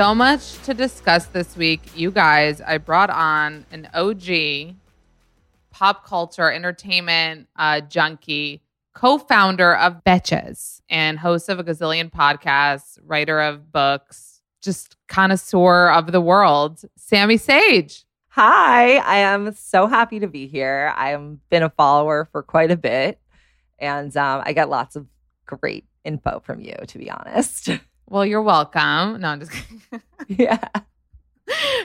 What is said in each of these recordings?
So much to discuss this week. You guys, I brought on an OG pop culture entertainment uh, junkie, co founder of Betches, and host of a gazillion podcasts, writer of books, just connoisseur of the world, Sami Sage. Hi, I am so happy to be here. I've been a follower for quite a bit, and um, I get lots of great info from you, to be honest. Well, you're welcome. No, I'm just kidding. yeah.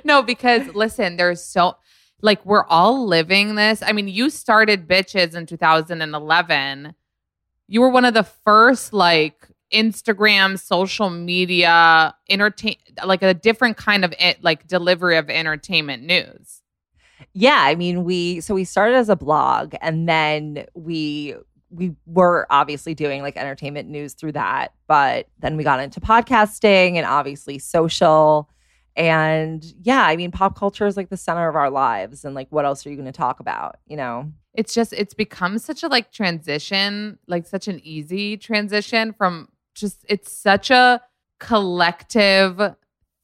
no, because listen, there's so like we're all living this. I mean, you started Betches in 2011. You were one of the first like Instagram, social media, entertain like a different kind of it, like delivery of entertainment news. Yeah, I mean, we so we started as a blog and then we we were obviously doing like entertainment news through that, but then we got into podcasting and obviously social. And yeah, I mean, pop culture is like the center of our lives. And like, what else are you going to talk about? You know? It's just, it's become such a like transition, like such an easy transition from just, it's such a collective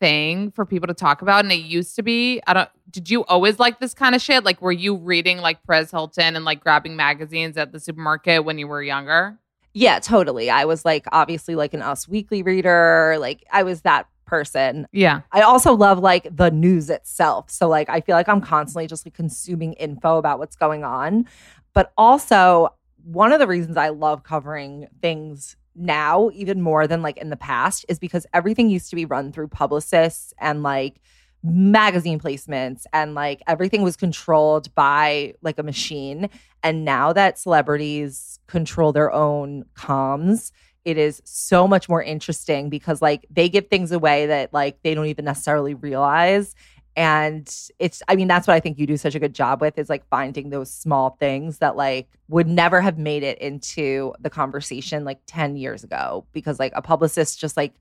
thing for people to talk about and it used to be i don't did you always like this kind of shit? Like were you reading like Perez Hilton and like grabbing magazines at the supermarket when you were younger? Yeah totally. I was like obviously like an us weekly reader. Like i was that person. Yeah. I also love like the news itself. So like i feel like i'm constantly just like consuming info about what's going on. But also one of the reasons i love covering things now even more than like in the past is because everything used to be run through publicists and like magazine placements and like everything was controlled by like a machine. And now that celebrities control their own comms it is so much more interesting because like they give things away that like they don't even necessarily realize and it's i mean that's what i think you do such a good job with is like finding those small things that like would never have made it into the conversation like 10 years ago because like a publicist just like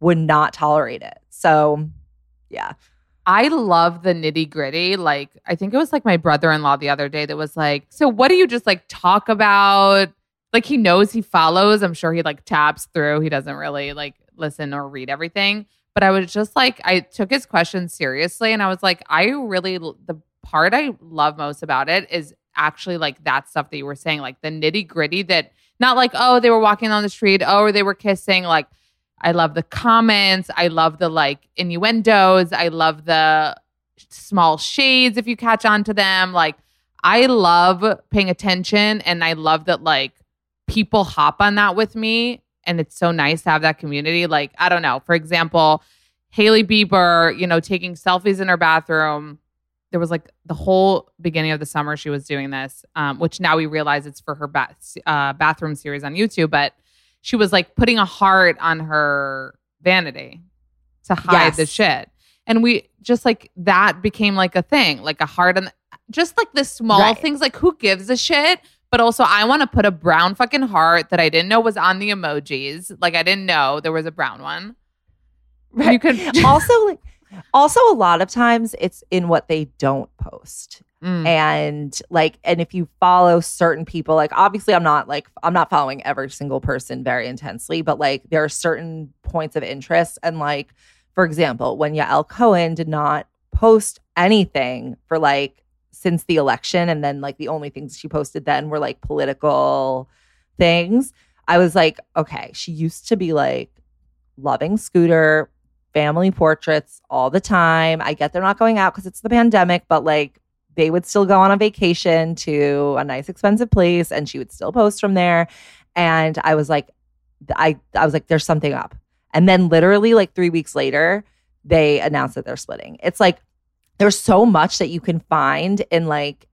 would not tolerate it so yeah I love the nitty gritty. Like, I think it was like my brother in law the other day that was like, So, what do you just like talk about? Like, he knows he follows. I'm sure he like taps through. He doesn't really like listen or read everything. But I was just like, I took his question seriously. And I was like, I really, the part I love most about it is actually like that stuff that you were saying, like the nitty gritty that not like, oh, they were walking on the street, oh, or they were kissing. Like, I love the comments. I love the like innuendos. I love the small shades if you catch on to them. Like, I love paying attention and I love that like people hop on that with me and it's so nice to have that community. Like, I don't know, for example, Hailey Bieber, you know, taking selfies in her bathroom. There was like the whole beginning of the summer she was doing this, um, which now we realize it's for her ba- uh, bathroom series on YouTube. But she was like putting a heart on her vanity to hide yes. the shit. And we just like that became like a thing, like a heart on. The, just like the small Right. things, like who gives a shit? But also, I want to put a brown fucking heart that I didn't know was on the emojis. Like I didn't know there was a brown one. Right. You could also like also a lot of times it's in what they don't post. Mm. and like and if you follow certain people like obviously i'm not like i'm not following every single person very intensely but like there are certain points of interest and like for example when yael cohen did not post anything for like since the election and then like the only things she posted then were like political things i was like okay she used to be like loving scooter family portraits all the time. I get they're not going out because it's the pandemic but like they would still go on a vacation to a nice expensive place and she would still post from there. And i was like i i was like there's something up. And then literally like 3 weeks later they announced that they're splitting. It's like there's so much that you can find in like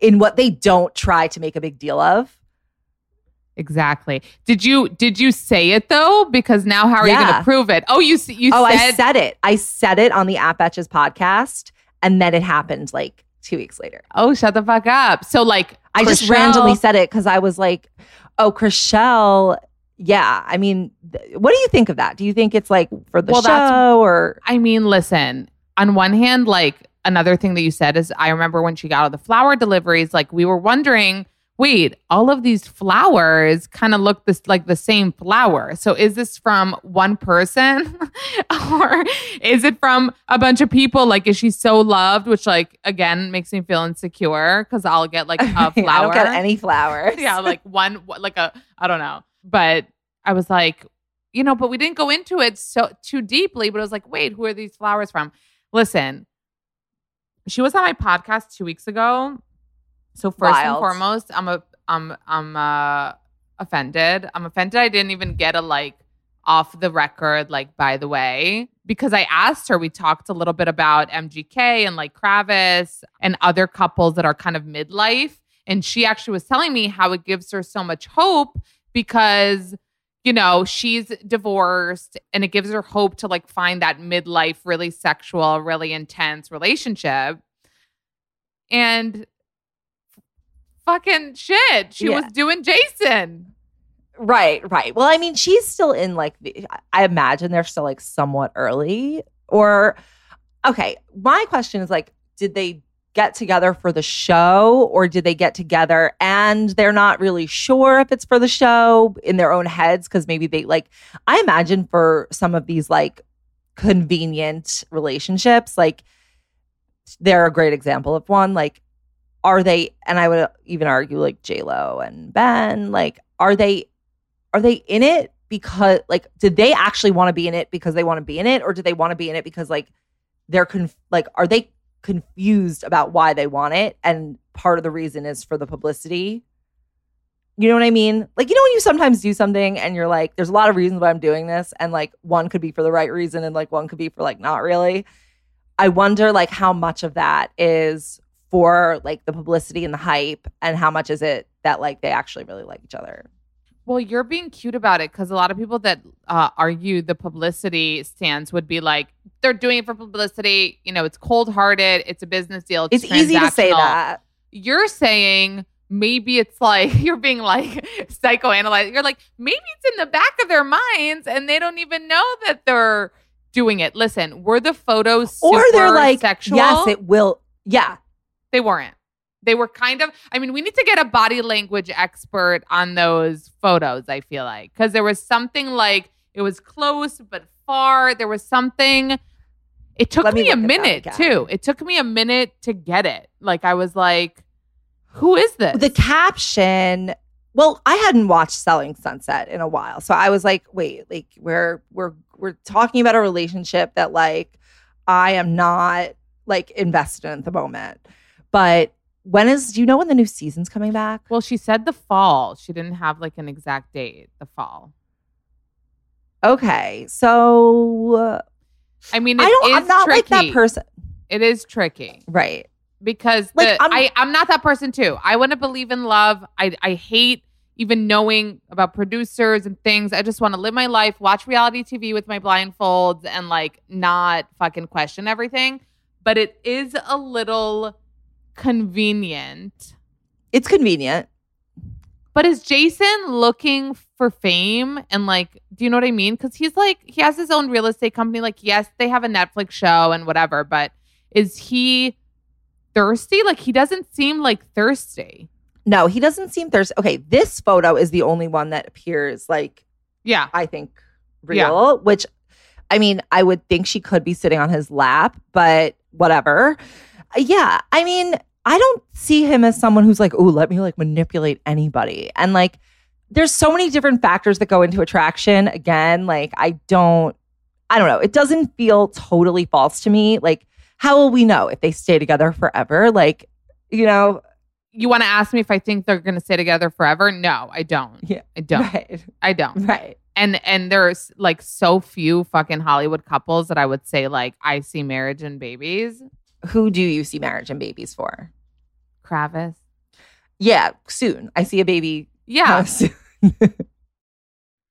in what they don't try to make a big deal of Exactly. Did you did you say it though? Because now how are you going to prove it? Oh, you you oh said i said it i said it on the app Betches podcast and then it happened like 2 weeks later Oh, shut the fuck up. So like I just randomly said it because I was like, oh, Chrishell. Yeah. I mean, th- what do you think of that? Do you think it's like for the Well, show or? I mean, listen, on one hand, like another thing that you said is I remember when she got all the flower deliveries, like we were wondering, wait, all of these flowers kind of look this like the same flower. So is this from one person or is it from a bunch of people? Like, is she so loved? Which like again makes me feel insecure because I'll get like a flower. I don't get any flowers. yeah, like one, like a, I don't know. But I was like, you know, but we didn't go into it so too deeply. But I was like, wait, who are these flowers from? Listen, she was on my podcast two weeks ago. So first and foremost, I'm a, I'm, I'm uh, offended. I'm offended. I didn't even get a like off the record, like by the way, because I asked her. We talked a little bit about MGK and like Kravis and other couples that are kind of midlife, and she actually was telling me how it gives her so much hope because you know she's divorced and it gives her hope to like find that midlife really sexual really intense relationship and fucking shit she Yeah. was doing jason Right. Right. Well, I mean, she's still in like, the, I imagine they're still like somewhat early or, okay. My question is like, did they get together for the show or did they get together and they're not really sure if it's for the show in their own heads? Cause maybe they like, I imagine for some of these like convenient relationships, like they're a great example of one. Like, are they, and I would even argue like J Lo and Ben, like, are they, are they in it because like did they actually want to be in it because they want to be in it or do they want to be in it because like they're conf- like are they confused about why they want it and part of the reason is for the publicity. You know what i mean? Like you know when you sometimes do something and you're like there's a lot of reasons why i'm doing this and like one could be for the right reason and like one could be for like not really. I wonder like how much of that is for like the publicity and the hype and how much is it that like they actually really like each other Well, you're being cute about it because a lot of people that uh, argue the publicity stance would be like, they're doing it for publicity. You know, it's cold hearted. It's a business deal. It's, it's easy to say that You're saying maybe it's like you're being like psychoanalyzed. You're like maybe it's in the back of their minds and they don't even know that they're doing it. Listen, were the photos or they're like sexual? yes it will yeah They weren't. They were kind of, I mean, we need to get a body language expert on those photos, I feel like. Because there was something like it was close but far. There was something. It took Let me me, a look at that minute too. It took me a minute to get it. Like I was like, who is this? the caption well i hadn't watched selling sunset in a while so i was like wait like we're we're we're talking about a relationship that like i am not like invested in at the moment but when is do you know when the new season's coming back well, she said the fall. She didn't have like an exact date, the fall. okay so uh, I mean, it i don't i'm not tricky. like that person It is tricky. right because Like, the, I'm- I, I'm not that person too. I want to believe in love. I, I hate even knowing about producers and things. I just want to live my life, watch reality TV with my blindfolds, and like not fucking question everything. But it is a little convenient. It's convenient. But is Jason looking for fame and like, do you know what I mean? Because he's like, he has his own real estate company. Like, yes, they have a Netflix show and whatever, but is he thirsty? Like, he doesn't seem like thirsty. No, he doesn't seem thirsty. Okay, this photo is the only one that appears like Yeah. I think real, which I mean, I would think she could be sitting on his lap, but whatever. Uh, Yeah, I mean, I don't see him as someone who's like, "Oh, let me like manipulate anybody." And like there's so many different factors that go into attraction. Again, like I don't I don't know. It doesn't feel totally false to me. Like how will we know if they stay together forever? Like, you know, You want to ask me if I think they're going to stay together forever? No, I don't. Yeah. I don't. right. I don't. Right. And and there's like so few fucking Hollywood couples that I would say like I see marriage and babies. Who do you see marriage and babies for? Kravis. Yeah, soon. I see a baby. Yeah. uh.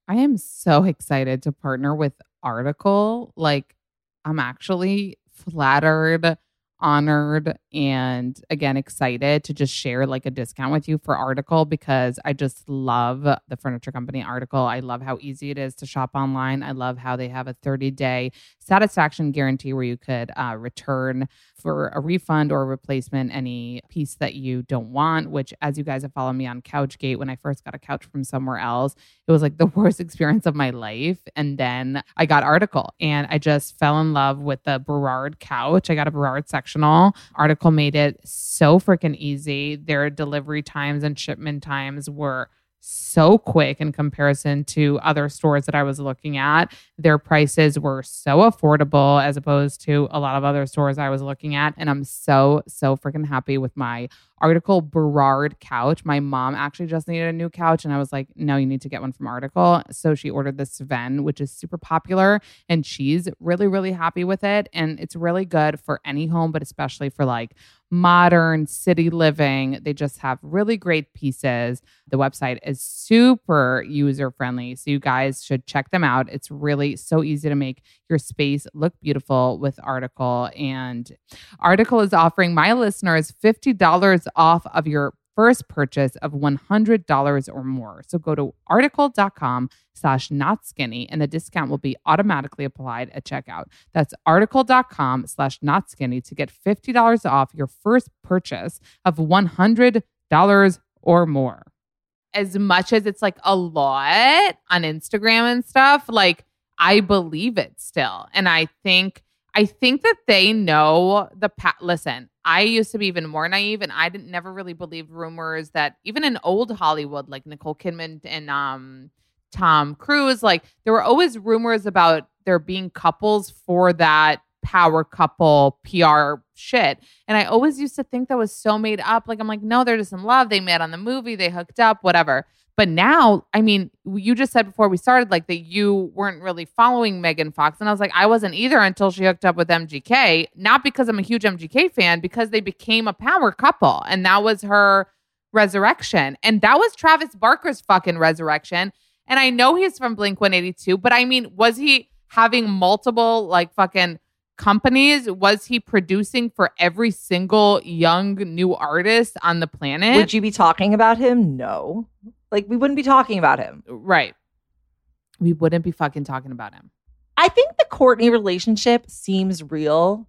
I am so excited to partner with Article. Like, I'm actually flattered, honored, and again, excited to just share like a discount with you for Article because I just love the furniture company Article. I love how easy it is to shop online. I love how they have a 30 day satisfaction guarantee where you could uh, return for a refund or a replacement any piece that you don't want, which, as you guys have followed me on Couchgate, when I first got a couch from somewhere else, it was like the worst experience of my life. And then I got Article and I just fell in love with the Burrard couch. I got a Burrard sectional. Article made it so freaking easy. Their delivery times and shipment times were so quick in comparison to other stores that I was looking at. Their prices were so affordable as opposed to a lot of other stores I was looking at. And I'm so, so freaking happy with my Article Burrard couch. My mom actually just needed a new couch, and I was like, no, you need to get one from Article. So she ordered the Sven, which is super popular, and she's really, really happy with it. And it's really good for any home, but especially for like modern city living. They just have really great pieces. The website is super user friendly. So you guys should check them out. It's really so easy to make your space look beautiful with Article. And Article is offering my listeners $50 off of your first purchase of $100 or more. So go to article.com slash not skinny and the discount will be automatically applied at checkout. That's article.com slash not skinny to get $50 off your first purchase of $100 or more. As much as it's like a lot on Instagram and stuff, like I believe it still. And I think I think that they know the pat. listen, I used to be even more naive and I didn't never really believe rumors that even in old Hollywood like Nicole Kidman and um Tom Cruise like there were always rumors about there being couples for that power couple PR shit. And I always used to think that was so made up. Like I'm like no, they're just in love. They met on the movie, they hooked up, whatever. But now, I mean, you just said before we started, like that you weren't really following Megan Fox. And I was like, I wasn't either until she hooked up with MGK. Not because I'm a huge MGK fan, because they became a power couple. And that was her resurrection. And that was Travis Barker's fucking resurrection. And I know he's from Blink 182, but I mean, was he having multiple like fucking companies? Was he producing for every single young new artist on the planet? Would you be talking about him? No. Like we wouldn't be talking about him. Right. We wouldn't be fucking talking about him. I think the Kourtney relationship seems real.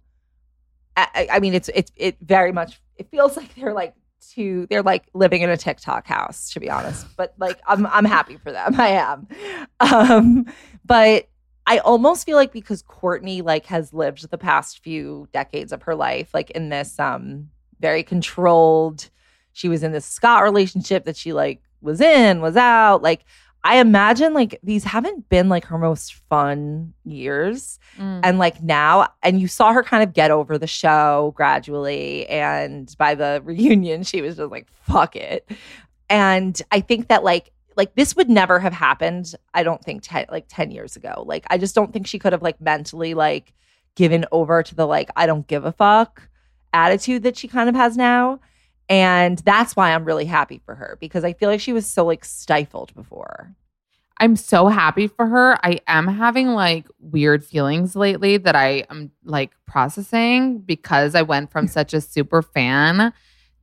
I, I- I mean, it's it's it very much. It feels like they're like two. They're like living in a TikTok house, to be honest. But like, I'm I'm happy for them. I am. Um, but I almost feel like because Kourtney like has lived the past few decades of her life like in this um very controlled. She was in this Scott relationship that she like was in, was out. Like I imagine like these haven't been like her most fun years. Mm. And like now, and you saw her kind of get over the show gradually. And by the reunion, she was just like, fuck it. And I think that like, like this would never have happened, I don't think, ten, like 10 years ago. Like, I just don't think she could have like mentally like given over to the like, I don't give a fuck attitude that she kind of has now. And that's why I'm really happy for her because I feel like she was so like stifled before. I'm so happy for her. I am having like weird feelings lately that I am like processing because I went from such a super fan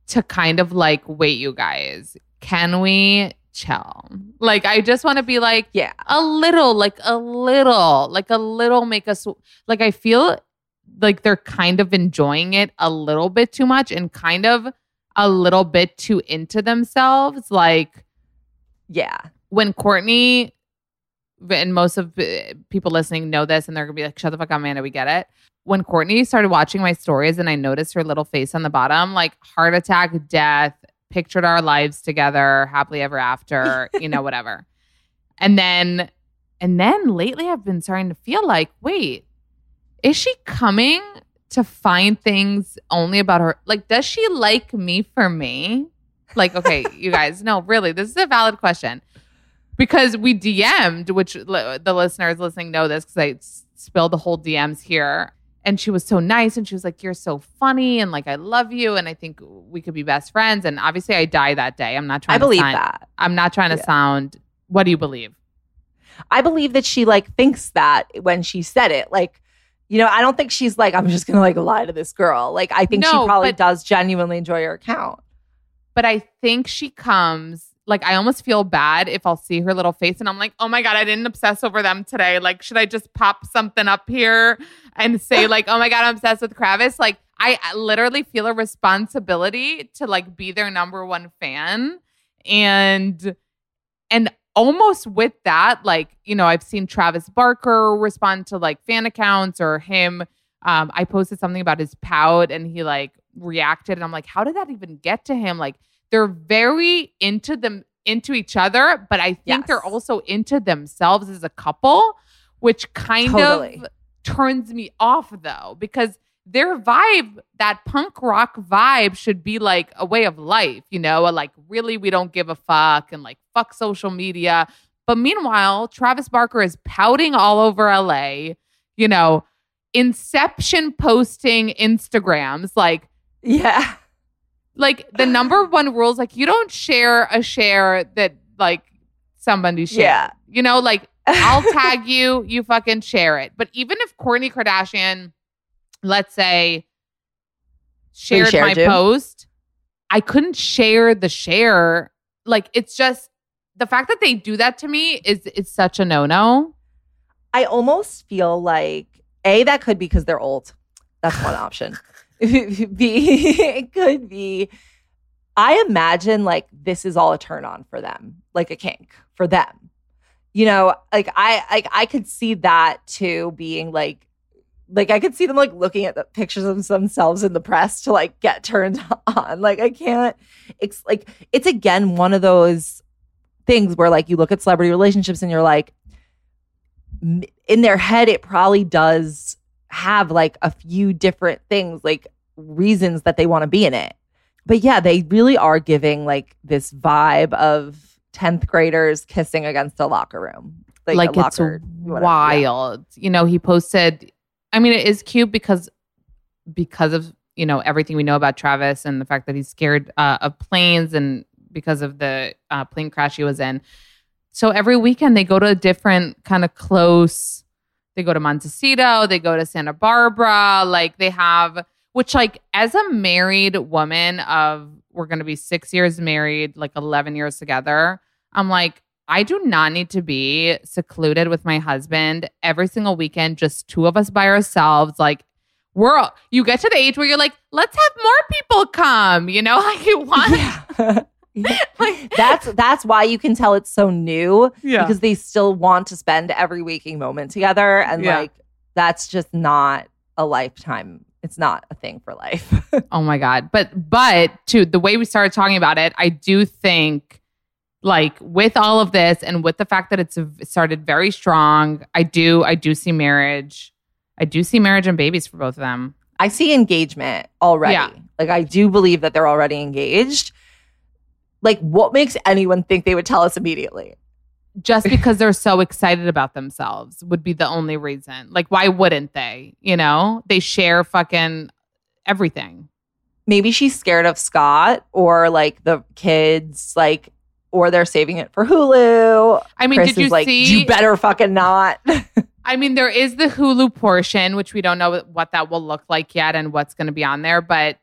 to kind of like, wait, you guys, can we chill? Like, I just want to be like, Yeah. a little, like a little, like a little make us like I feel like they're kind of enjoying it a little bit too much and kind of a little bit too into themselves. Like Yeah. when Kourtney and most of people listening know this and they're gonna be like, shut the fuck up, Amanda, we get it. When Kourtney started watching my stories and I noticed her little face on the bottom, like heart attack, death, pictured our lives together, happily ever after, you know, whatever. And then and then lately I've been starting to feel like, wait, is she coming to find things only about her? Like, does she like me for me? Like, okay, you guys, no, really, this is a valid question because we DM'd, which li- the listeners listening know this because I s- spilled the whole DMs here. And she was so nice and she was like, You're so funny and like, I love you. And I think we could be best friends. And obviously, I die that day. I'm not trying I to believe sound- that. I'm not trying to Yeah. sound, what do you believe? I believe that she like thinks that when she said it. Like, you know, I don't think she's like, I'm just gonna like lie to this girl. Like, I think she probably but- does genuinely enjoy your account. but I think she comes like I almost feel bad if I'll see her little face and I'm like, oh my God, I didn't obsess over them today. Like, should I just pop something up here and say, like, oh my God, I'm obsessed with Kravis? Like, I literally feel a responsibility to like be their number one fan. And and almost with that, like, you know, I've seen Travis Barker respond to like fan accounts or him. Um, I posted something about his pout and he like reacted and I'm like, how did that even get to him? Like they're very into them into each other, but I think Yes. they're also into themselves as a couple, which kind Totally. of turns me off though, because their vibe, that punk rock vibe, should be like a way of life, you know, a like really we don't give a fuck and like fuck social media. But meanwhile, Travis Barker is pouting all over LA, you know, inception posting Instagrams, like Yeah. like the number one rule is like you don't share a share that like somebody shared. Yeah. You know, like I'll tag you, you fucking share it. But even if Kourtney Kardashian, let's say, shared my Reshared you? post, I couldn't share the share. Like it's just the fact that they do that to me is is such a no no. I almost feel like A, that could be because they're old. That's one option. B, it could be. I imagine like this is all a turn on for them, like a kink for them. You know, like I like I could see that too being like like I could see them like looking at the pictures of themselves in the press to like get turned on. Like I can't it's like it's again one of those things where like you look at celebrity relationships and you're like in their head it probably does have like a few different things like reasons that they want to be in it but yeah they really are giving like this vibe of 10th graders kissing against a locker room like, a it's locker, whatever. Yeah. wild. You know, he posted. I mean, it is cute because because of you know everything we know about Travis and the fact that he's scared uh, of planes and because of the uh, plane crash he was in. So every weekend they go to a different kind of close. They go to Montecito. They go to Santa Barbara. Like they have, which like as a married woman of we're going to be six years married, like eleven years together. I'm like, I do not need to be secluded with my husband every single weekend, just two of us by ourselves. Like, we're you get to the age where you're like, let's have more people come, you know, like you want Yeah. like that's that's why you can tell it's so new yeah. because they still want to spend every waking moment together and Yeah. like that's just not a lifetime it's not a thing for life oh my God. But but to the way we started talking about it, I do think like with all of this and with the fact that it's started very strong, I do I do see marriage. I do see marriage and babies for both of them. i see engagement already Yeah. like i do believe that they're already engaged like what makes anyone think they would tell us immediately just because they're so excited about themselves would be the only reason. Like, why wouldn't they? You know, they share fucking everything. maybe she's scared of scott or like the kids like or they're saving it for hulu I mean, Chris did you like see? you better fucking not I mean, there is the Hulu portion, which we don't know what that will look like yet and what's going to be on there. But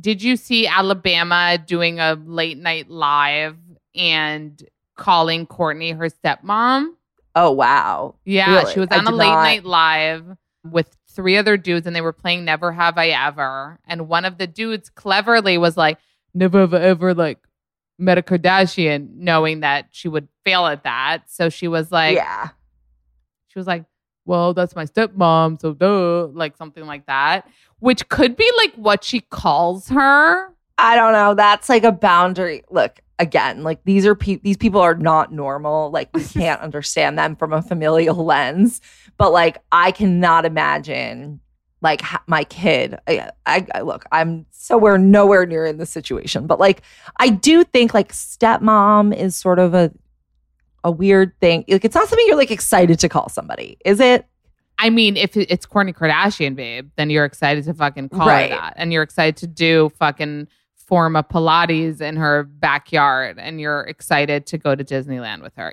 did you see Alabama doing a late night live and calling Kourtney her stepmom? Oh wow. Yeah, Really? she was on a did late not- night live with three other dudes and they were playing Never Have I Ever. And one of the dudes cleverly was like, Never have I ever like met a Kardashian, knowing that she would fail at that. So she was like, yeah. she was like, well, that's my stepmom. So duh, like something like that, which could be like what she calls her. I don't know. That's like a boundary. Look, again, like these are pe- these people are not normal. Like we can't understand them from a familial lens. But like I cannot imagine like ha- my kid. I, I, I look. I'm so we're nowhere near in this situation. But like I do think like stepmom is sort of a a weird thing. Like it's not something you're like excited to call somebody, is it? I mean, if it's Kourtney Kardashian, babe, then you're excited to fucking call Right. her that. And you're excited to do fucking form a Pilates in her backyard. And you're excited to go to Disneyland with her.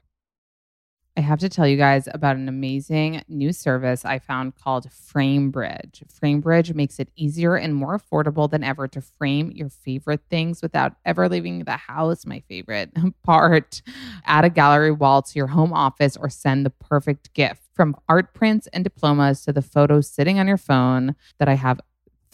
I have to tell you guys about an amazing new service I found called FrameBridge. FrameBridge makes it easier and more affordable than ever to frame your favorite things without ever leaving the house. My favorite part. Add a gallery wall to your home office or send the perfect gift. From art prints and diplomas to the photos sitting on your phone that I have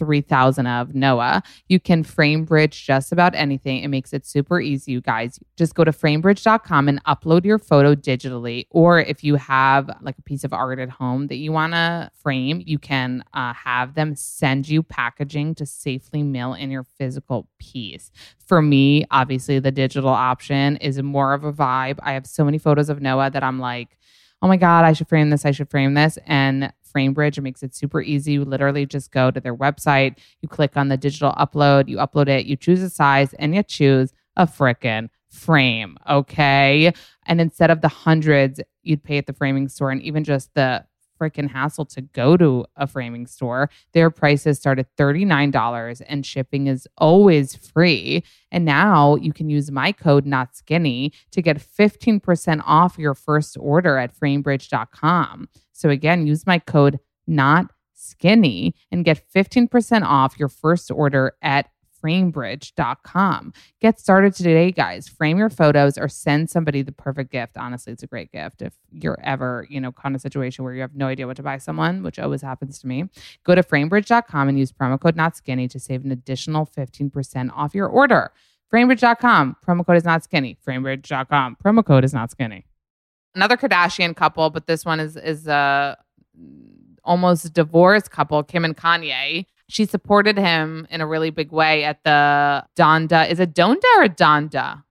3,000 of Noah. You can frame bridge just about anything. It makes it super easy, you guys. Just go to framebridge.com and upload your photo digitally. Or if you have like a piece of art at home that you want to frame, you can uh, have them send you packaging to safely mail in your physical piece. For me, obviously, the digital option is more of a vibe. I have so many photos of Noah that I'm like, oh my God, I should frame this, I should frame this. And FrameBridge it makes it super easy. You literally just go to their website, you click on the digital upload, you upload it, you choose a size, and you choose a frickin' frame. Okay. And instead of the hundreds you'd pay at the framing store and even just the freaking hassle to go to a framing store, their prices start at $39 and shipping is always free. And now you can use my code not skinny to get 15% off your first order at framebridge.com. So again, use my code not skinny and get 15% off your first order at framebridge.com. Get started today, guys. Frame your photos or send somebody the perfect gift. Honestly, it's a great gift if you're ever, you know, in a situation where you have no idea what to buy someone, which always happens to me. Go to framebridge.com and use promo code not skinny to save an additional 15% off your order. Framebridge.com. Promo code is not skinny. Framebridge.com. Promo code is not skinny. Another Kardashian couple, but this one is is a almost divorced couple, Kim and Kanye. She supported him in a really big way at the Donda. Is it Donda or Donda?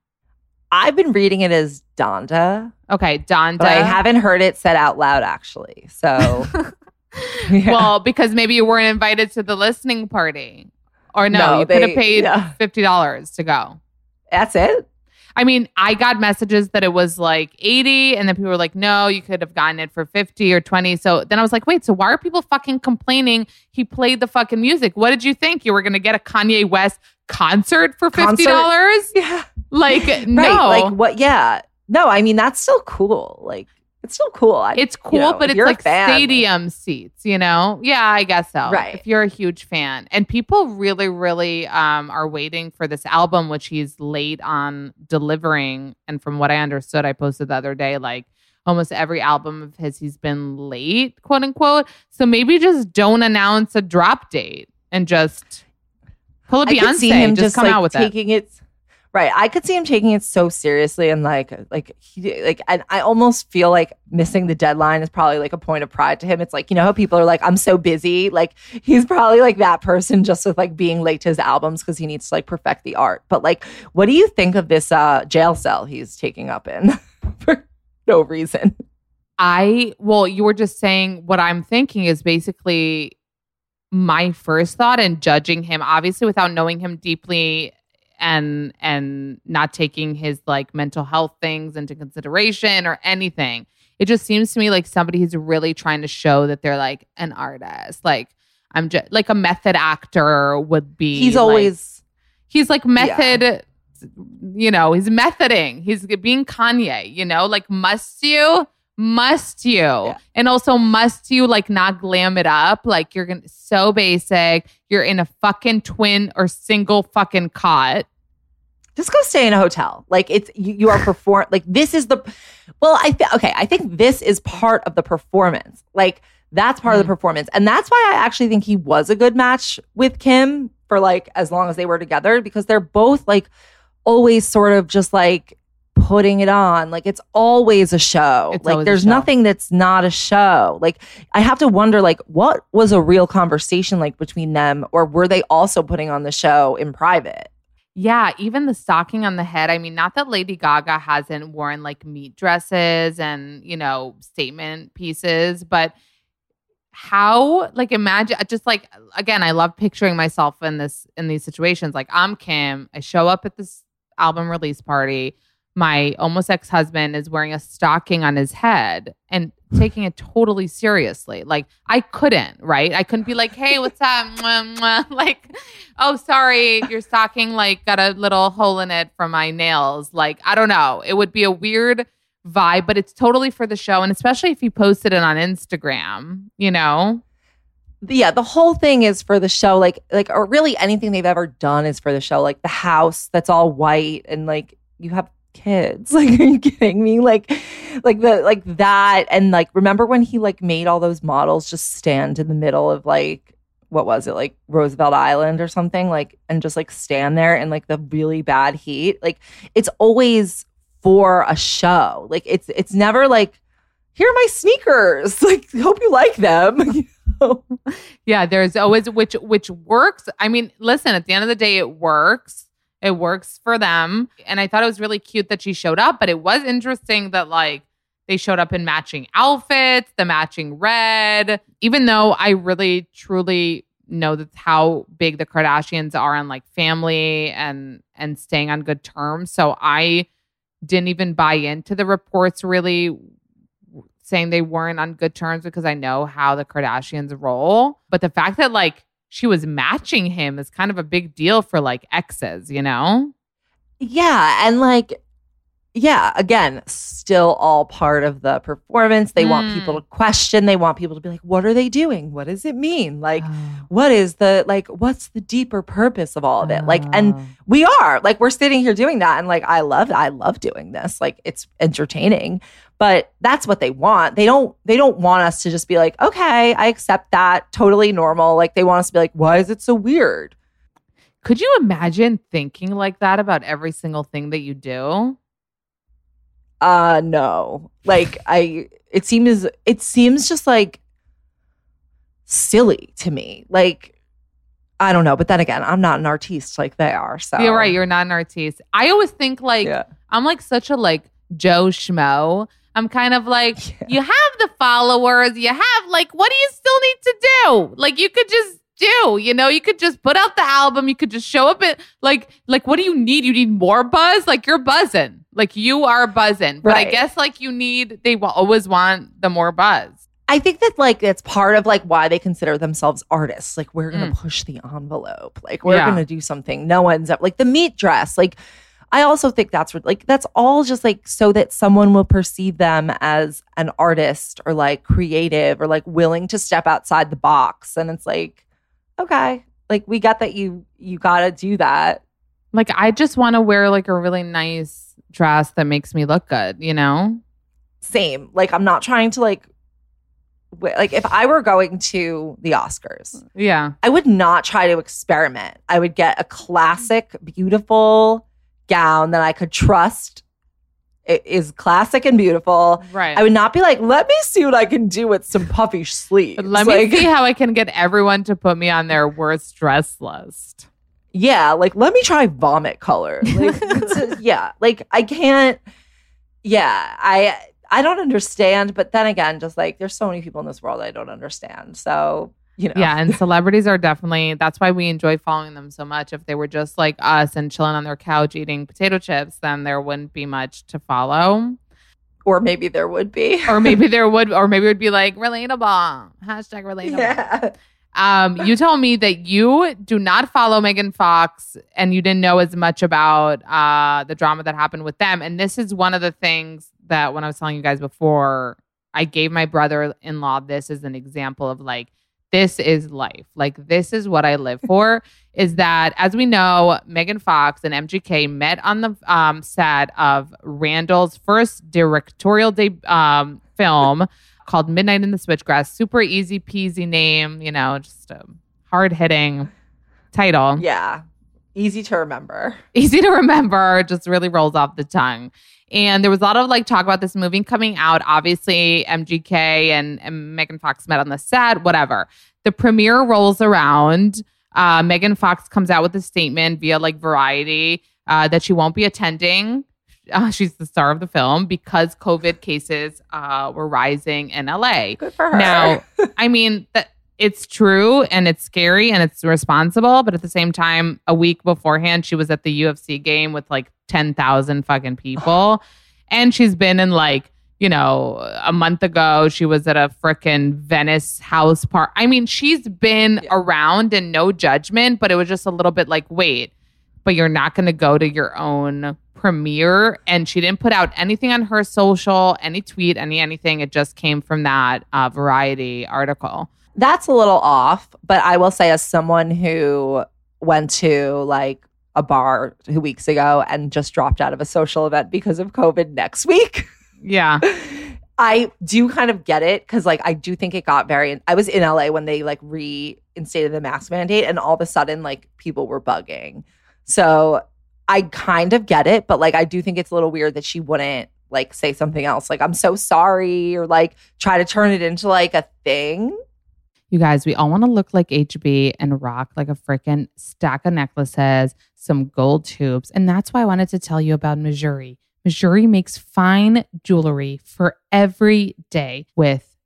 I've been reading it as Donda, Okay, Donda. I haven't heard it said out loud actually. So yeah. Well, because maybe you weren't invited to the listening party. Or no, No, you could have paid yeah. $50 to go. that's it. I mean, I got messages that it was like 80 and then people were like, "No, you could have gotten it for 50 or 20." So then I was like, "Wait, so why are people fucking complaining he played the fucking music? What did you think? You were going to get a Kanye West concert for $50?" Concert? Yeah. Like, no. Like what? Yeah. No, I mean that's still cool. Like it's still cool. I, It's cool, you know, but it's like fan, like- stadium seats, you know? Yeah, I guess so. Right. If you're a huge fan. And people really, really um, are waiting for this album, which he's late on delivering. And from what I understood, I posted the other day, like almost every album of his, he's been late, quote unquote. So maybe just don't announce a drop date and just pull a I could see Beyonce, him just, just come like out with it. taking it. Right. I could see him taking it so seriously and like like he like and I almost feel like missing the deadline is probably like a point of pride to him. It's like, you know how people are like, I'm so busy. Like he's probably like that person just with like being late to his albums because he needs to like perfect the art. But like, what do you think of this uh jail cell he's taking up in for no reason? I well, you were just saying what I'm thinking is basically my first thought and judging him obviously without knowing him deeply and and not taking his like mental health things into consideration or anything. It just seems to me like somebody who's really trying to show that they're like an artist. Like I'm just like a method actor would be. He's like- always he's like method you know he's methoding he's being kanye you know like must you Must you? And also, must you like not glam it up? Like you're gonna so basic. You're in a fucking twin or single fucking cot. Just go stay in a hotel. Like it's you, you are perform like this is the well, I th- okay, I think this is part of the performance. Like that's part of the mm. performance. And that's why I actually think he was a good match with Kim for like as long as they were together because they're both like always sort of just like putting it on. Like it's always a show. It's like there's show. nothing that's not a show. Like I have to wonder like what was a real conversation like between them or were they also putting on the show in private? Yeah, even the stocking on the head. I mean, not that Lady Gaga hasn't worn like meat dresses and, you know, statement pieces, but how like imagine just like again, I love picturing myself in this in these situations. Like I'm Kim, I show up at this album release party. My almost ex-husband is wearing a stocking on his head and taking it totally seriously. Like I couldn't, right? I couldn't be like, "Hey, what's up?" Mwah, mwah. Like, "Oh, sorry, your stocking like got a little hole in it from my nails." Like, I don't know. It would be a weird vibe, but it's totally for the show and especially if you posted it on Instagram, you know? yeah the whole thing is for the show like like or really anything they've ever done is for the show like the house that's all white and like you have kids like are you kidding me like like the like that and like remember when he like made all those models just stand in the middle of like what was it like Roosevelt Island or something like and just like stand there in like the really bad heat like it's always for a show like it's it's never like here are my sneakers like hope you like them? Yeah, there's always which which works. I mean, listen, at the end of the day it works. It works for them. And I thought it was really cute that she showed up, but it was interesting that like they showed up in matching outfits, the matching red, even though I really truly know that's how big the Kardashians are on like family and and staying on good terms. So I didn't even buy into the reports really saying they weren't on good terms because I know how the Kardashians roll. But the fact that like she was matching him is kind of a big deal for like exes, you know? Yeah, and like yeah, again, still all part of the performance. They want people mm. to question, they want people to be like, what are they doing? What does it mean? Like oh. what is the like what's the deeper purpose of all of it? Like and Oh. we are like we're sitting here doing that and like I love I love doing this. Like it's entertaining. But that's what they want. They don't they don't want us to just be like, "Okay, I accept that. Totally normal." Like they want us to be like, "Why is it so weird?" Could you imagine thinking like that about every single thing that you do? Uh no like i it seems it seems just like silly to me like i don't know but then again i'm not an artiste like they are so You're right, you're not an artiste. I always think like yeah I'm like such a like Joe Schmo. I'm kind of like, Yeah. you have the followers, you have like, what do you still need to do? Like, you could just do, you know, you could just put out the album, you could just show up at like, like, what do you need? You need more buzz? Like, you're buzzing, like, you are buzzing. But I guess like you need, they always want the more buzz. i think that like it's part of like why they consider themselves artists like we're gonna Mm. push the envelope like we're Yeah. gonna do something no one's up. like the meat dress like I also think that's like that's all just like so that someone will perceive them as an artist or like creative or like willing to step outside the box and it's like okay like we get that you you got to do that Like, I just want to wear like a really nice dress that makes me look good, you know? same like I'm not trying to like like if I were going to the Oscars Yeah. I would not try to experiment I would get a classic beautiful gown that I could trust it is classic and beautiful Right. I would not be like, let me see what I can do with some puffy sleeves. Let me see how I can get everyone to put me on their worst dress list. Yeah, like let me try vomit color. Like, yeah, like I can't. Yeah, I I don't understand, but then again, just like there's so many people in this world I don't understand. So you know, Yeah, and celebrities are definitely that's why we enjoy following them so much. If they were just like us and chilling on their couch eating potato chips, then there wouldn't be much to follow. or maybe there would be. Or maybe there would or maybe it would be like relatable. Hashtag relatable. yeah. Um, you told me that you do not follow Megan Fox and you didn't know as much about uh, the drama that happened with them. And this is one of the things that when I was telling you guys before I gave my brother in law this as an example of like, this is life. Like, this is what I live for. is that, as we know, Megan Fox and MGK met on the um, set of Randall's first directorial de- um, film called Midnight in the Switchgrass. Super easy peasy name, you know, just a hard hitting title. Yeah. Easy to remember. Easy to remember, just really rolls off the tongue. And there was a lot of like talk about this movie coming out. Obviously, MGK and, and Megan Fox met on the set, whatever. The premiere rolls around. Uh, Megan Fox comes out with a statement via like Variety uh, that she won't be attending. Uh, she's the star of the film because COVID cases uh, were rising in LA. Good for her. Now, I mean, that it's true and it's scary and it's responsible, but at the same time, a week beforehand, she was at the UFC game with like 10,000 fucking people. and she's been in like, you know, a month ago, she was at a freaking Venice house party. I mean, she's been around and no judgment, but it was just a little bit like, wait, but you're not going to go to your own premiere. And she didn't put out anything on her social, any tweet, any anything. It just came from that uh, Variety article. That's a little off, but I will say, as someone who went to like a bar two weeks ago and just dropped out of a social event because of COVID next week. Yeah. I do kind of get it because, like, I do think it got very. I was in LA when they like reinstated the mask mandate, and all of a sudden, like, people were bugging. So I kind of get it, but like, I do think it's a little weird that she wouldn't like say something else, like, I'm so sorry, or like try to turn it into like a thing. You guys, we all want to look like HB and rock like a freaking stack of necklaces, some gold tubes. And that's why I wanted to tell you about Mejuri. Mejuri makes fine jewelry for every day with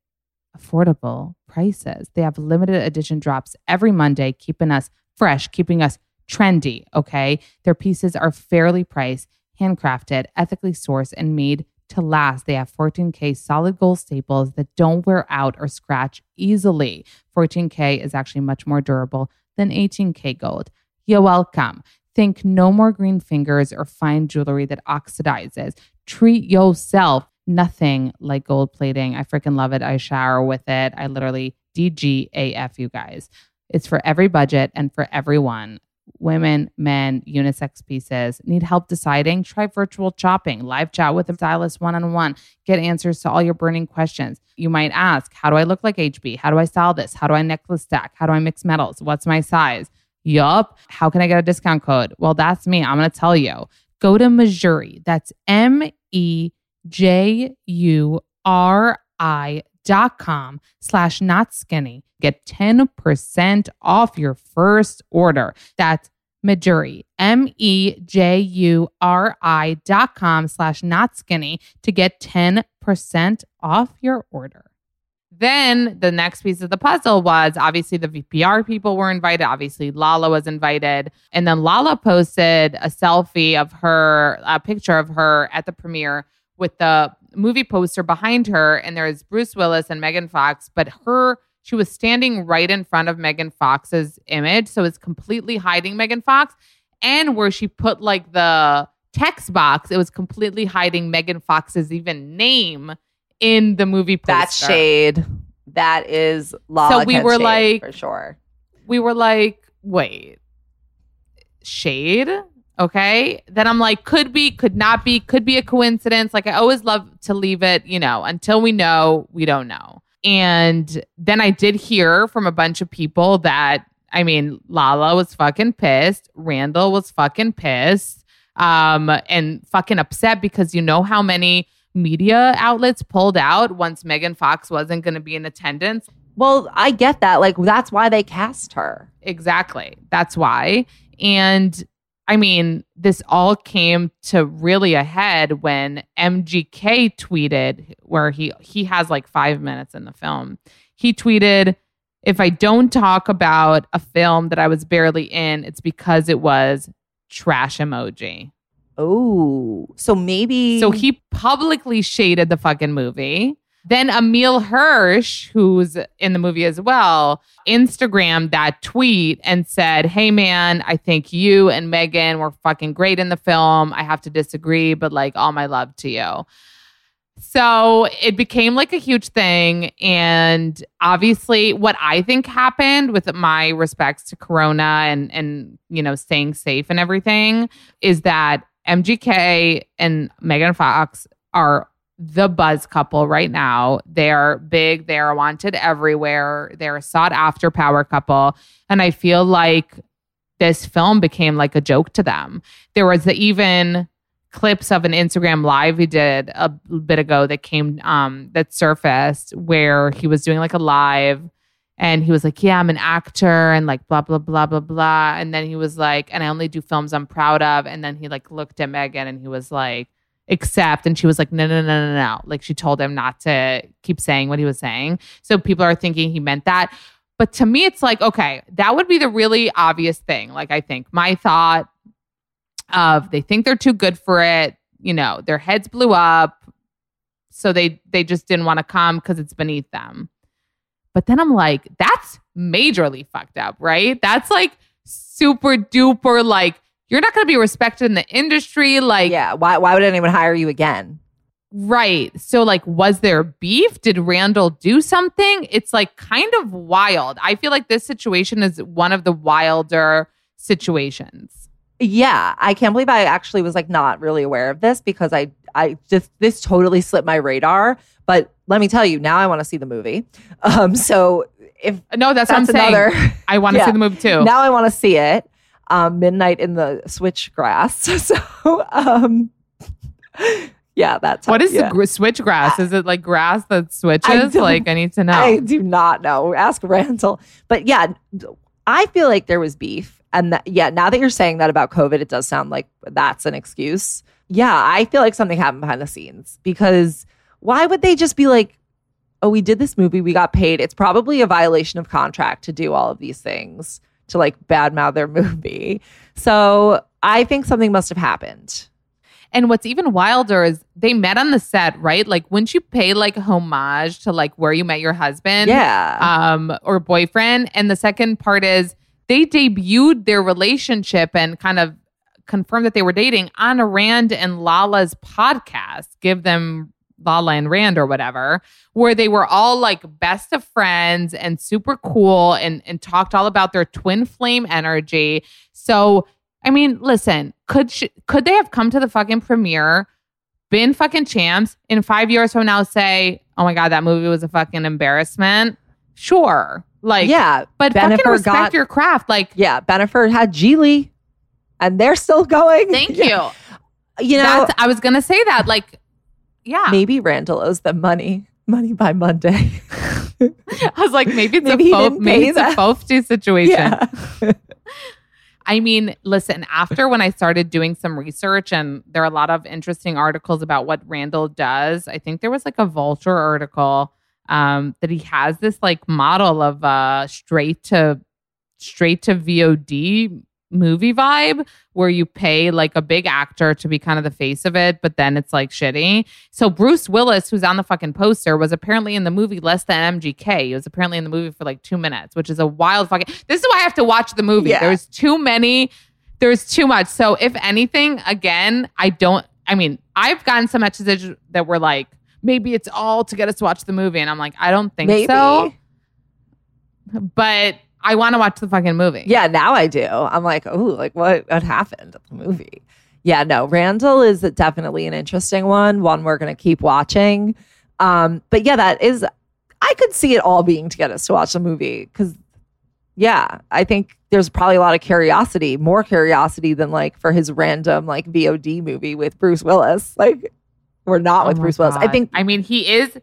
affordable prices. They have limited edition drops every Monday, keeping us fresh, keeping us trendy. Okay. Their pieces are fairly priced, handcrafted, ethically sourced, and made to last. They have 14K solid gold staples that don't wear out or scratch easily. 14K is actually much more durable than 18K gold. You're welcome. Think no more green fingers or fine jewelry that oxidizes. Treat yourself. Nothing like gold plating. I freaking love it. I shower with it. I literally DGAF you guys. It's for every budget and for everyone women, men, unisex pieces. Need help deciding? Try virtual shopping, live chat with a stylist one on one. Get answers to all your burning questions. You might ask, How do I look like HB? How do I style this? How do I necklace stack? How do I mix metals? What's my size? Yup. How can I get a discount code? Well, that's me. I'm going to tell you. Go to Mejuri. That's M E J U R I dot com slash not skinny. Get 10% off your first order. That's Mejuri, M E J U R I dot com slash not skinny to get 10% off your order. Then the next piece of the puzzle was obviously the VPR people were invited. Obviously, Lala was invited. And then Lala posted a selfie of her, a picture of her at the premiere with the movie poster behind her. And there's Bruce Willis and Megan Fox, but her, she was standing right in front of Megan Fox's image. So it's completely hiding Megan Fox. And where she put like the text box, it was completely hiding Megan Fox's even name in the movie poster. That's shade. That is Lala. So we were like- for sure. we were like, wait, shade? Okay. Then I'm like, could be, could not be, could be a coincidence. Like I always love to leave it, you know, until we know, we don't know. And then I did hear from a bunch of people that, I mean, Lala was fucking pissed. Randall was fucking pissed um, and fucking upset because you know how many media outlets pulled out once Megan Fox wasn't going to be in attendance. Well, I get that. Like that's why they cast her. Exactly. That's why. And I mean, this all came to really a head when MGK tweeted where he he has like 5 minutes in the film. He tweeted if I don't talk about a film that I was barely in, it's because it was trash emoji. Oh, so maybe So he publicly shaded the fucking movie. Then Emile Hirsch, who's in the movie as well, Instagrammed that tweet and said, Hey man, I think you and Megan were fucking great in the film. I have to disagree, but like all my love to you. So it became like a huge thing. And obviously, what I think happened with my respects to Corona and, and, you know, staying safe and everything is that MGK and Megan Fox are the buzz couple right now. They are big, they are wanted everywhere, they're a sought after power couple. And I feel like this film became like a joke to them. There was the even clips of an Instagram live he did a bit ago that came um that surfaced where he was doing like a live and he was like, Yeah, I'm an actor and like blah blah blah blah blah. And then he was like, and I only do films I'm proud of. And then he like looked at Megan and he was like, accept. And she was like, no, no, no, no, no. Like she told him not to keep saying what he was saying. So people are thinking he meant that. But to me, it's like, okay, that would be the really obvious thing. Like, I think my thought of they think they're too good for it. You know, their heads blew up. So they they just didn't want to come because it's beneath them. But then I'm like, that's majorly fucked up, right? That's like super duper like you're not going to be respected in the industry like yeah. Why why would anyone hire you again? Right. So, like, was there beef? Did Randall do something? It's like kind of wild. I feel like this situation is one of the wilder situations. Yeah, I can't believe I actually was like not really aware of this because I I just this totally slipped my radar. But let me tell you, now I want to see the movie. Um, so if No, that's, what I'm That's saying. I want to Yeah. see the movie too. now I want to see it. Um, midnight in the switchgrass. So um, yeah, that's what is yeah. the gr- switchgrass? Is it like grass that switches? don't- Like, I need to know. I do not know. Ask Randall. But yeah, I feel like there was beef. And that, yeah, now that you're saying that about COVID, it does sound like that's an excuse. Yeah, I feel like something happened behind the scenes because why would they just be like, oh, we did this movie, we got paid? It's probably a violation of contract to do all of these things to like badmouth their movie. So I think something must have happened. And what's even wilder is they met on the set, right? Like, wouldn't you pay like homage to like where you met your husband? Yeah. Um, or boyfriend. And the second part is they debuted their relationship and kind of confirmed that they were dating on Rand and Lala's podcast, Give Them Lala and Rand or whatever, where they were all like best of friends and super cool and, and talked all about their twin flame energy. So, I mean, listen, could sh- could they have come to the fucking premiere, been fucking champs in five years from now, say, "Oh my god, that movie was a fucking embarrassment"? Sure, like yeah. but fucking respect got- your craft. Like, Yeah. Bennifer had Gigli and they're still going. thank you. You know, That's, I was gonna say that. Like, yeah, maybe Randall owes them money. Money by Monday. I was like, maybe it's Maybe a he maybe it's a. Fofty situation. yeah. I mean, listen, after when I started doing some research, and there are a lot of interesting articles about what Randall does, I think there was like a Vulture article um, that he has this like model of uh, straight to straight to VOD movie vibe where you pay like a big actor to be kind of the face of it, but then it's like shitty. So Bruce Willis, who's on the fucking poster, was apparently in the movie less than MGK. He was apparently in the movie for like two minutes, which is a wild fucking. This is why I have to watch the movie. Yeah. There's too many. There's too much. So if anything, again, I don't. I mean, I've gotten some messages that were like, maybe it's all to get us to watch the movie, and I'm like, I don't think Maybe. so. But I want to watch the fucking movie. Yeah, now I do. I'm like, oh, like what what happened at the movie? Yeah, no, Randall is definitely an interesting one, one we're gonna keep watching. Um, but yeah, that is I could see it all being to get us to watch the movie because yeah, I think there's probably a lot of curiosity, more curiosity than like for his random like VOD movie with Bruce Willis. Like we're not Oh with Bruce Willis. I think I mean, he is.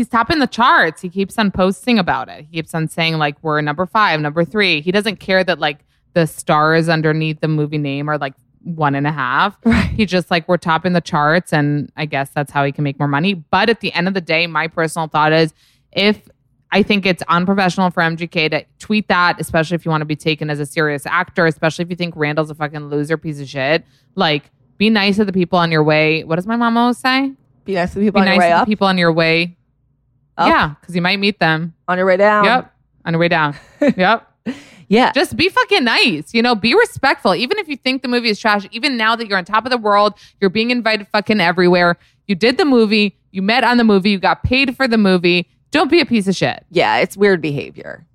He's topping the charts. He keeps on posting about it. He keeps on saying like we're number five, number three. He doesn't care that like the stars underneath the movie name are like one and a half. Right. He just like we're topping the charts, and I guess that's how he can make more money. But at the end of the day, my personal thought is if I think it's unprofessional for MGK to tweet that, especially if you want to be taken as a serious actor, especially if you think Randall's a fucking loser piece of shit. Like, be nice to the people on your way. What does my mom always say? be nice to the people Be on nice your way to the up, people on your way. Up? Yeah, because you might meet them. on your way down. Yep. On your way down. yep. Yeah. Just be fucking nice. You know, be respectful. Even if you think the movie is trash, even now that you're on top of the world, you're being invited fucking everywhere. You did the movie, you met on the movie, you got paid for the movie. Don't be a piece of shit. yeah, it's weird behavior.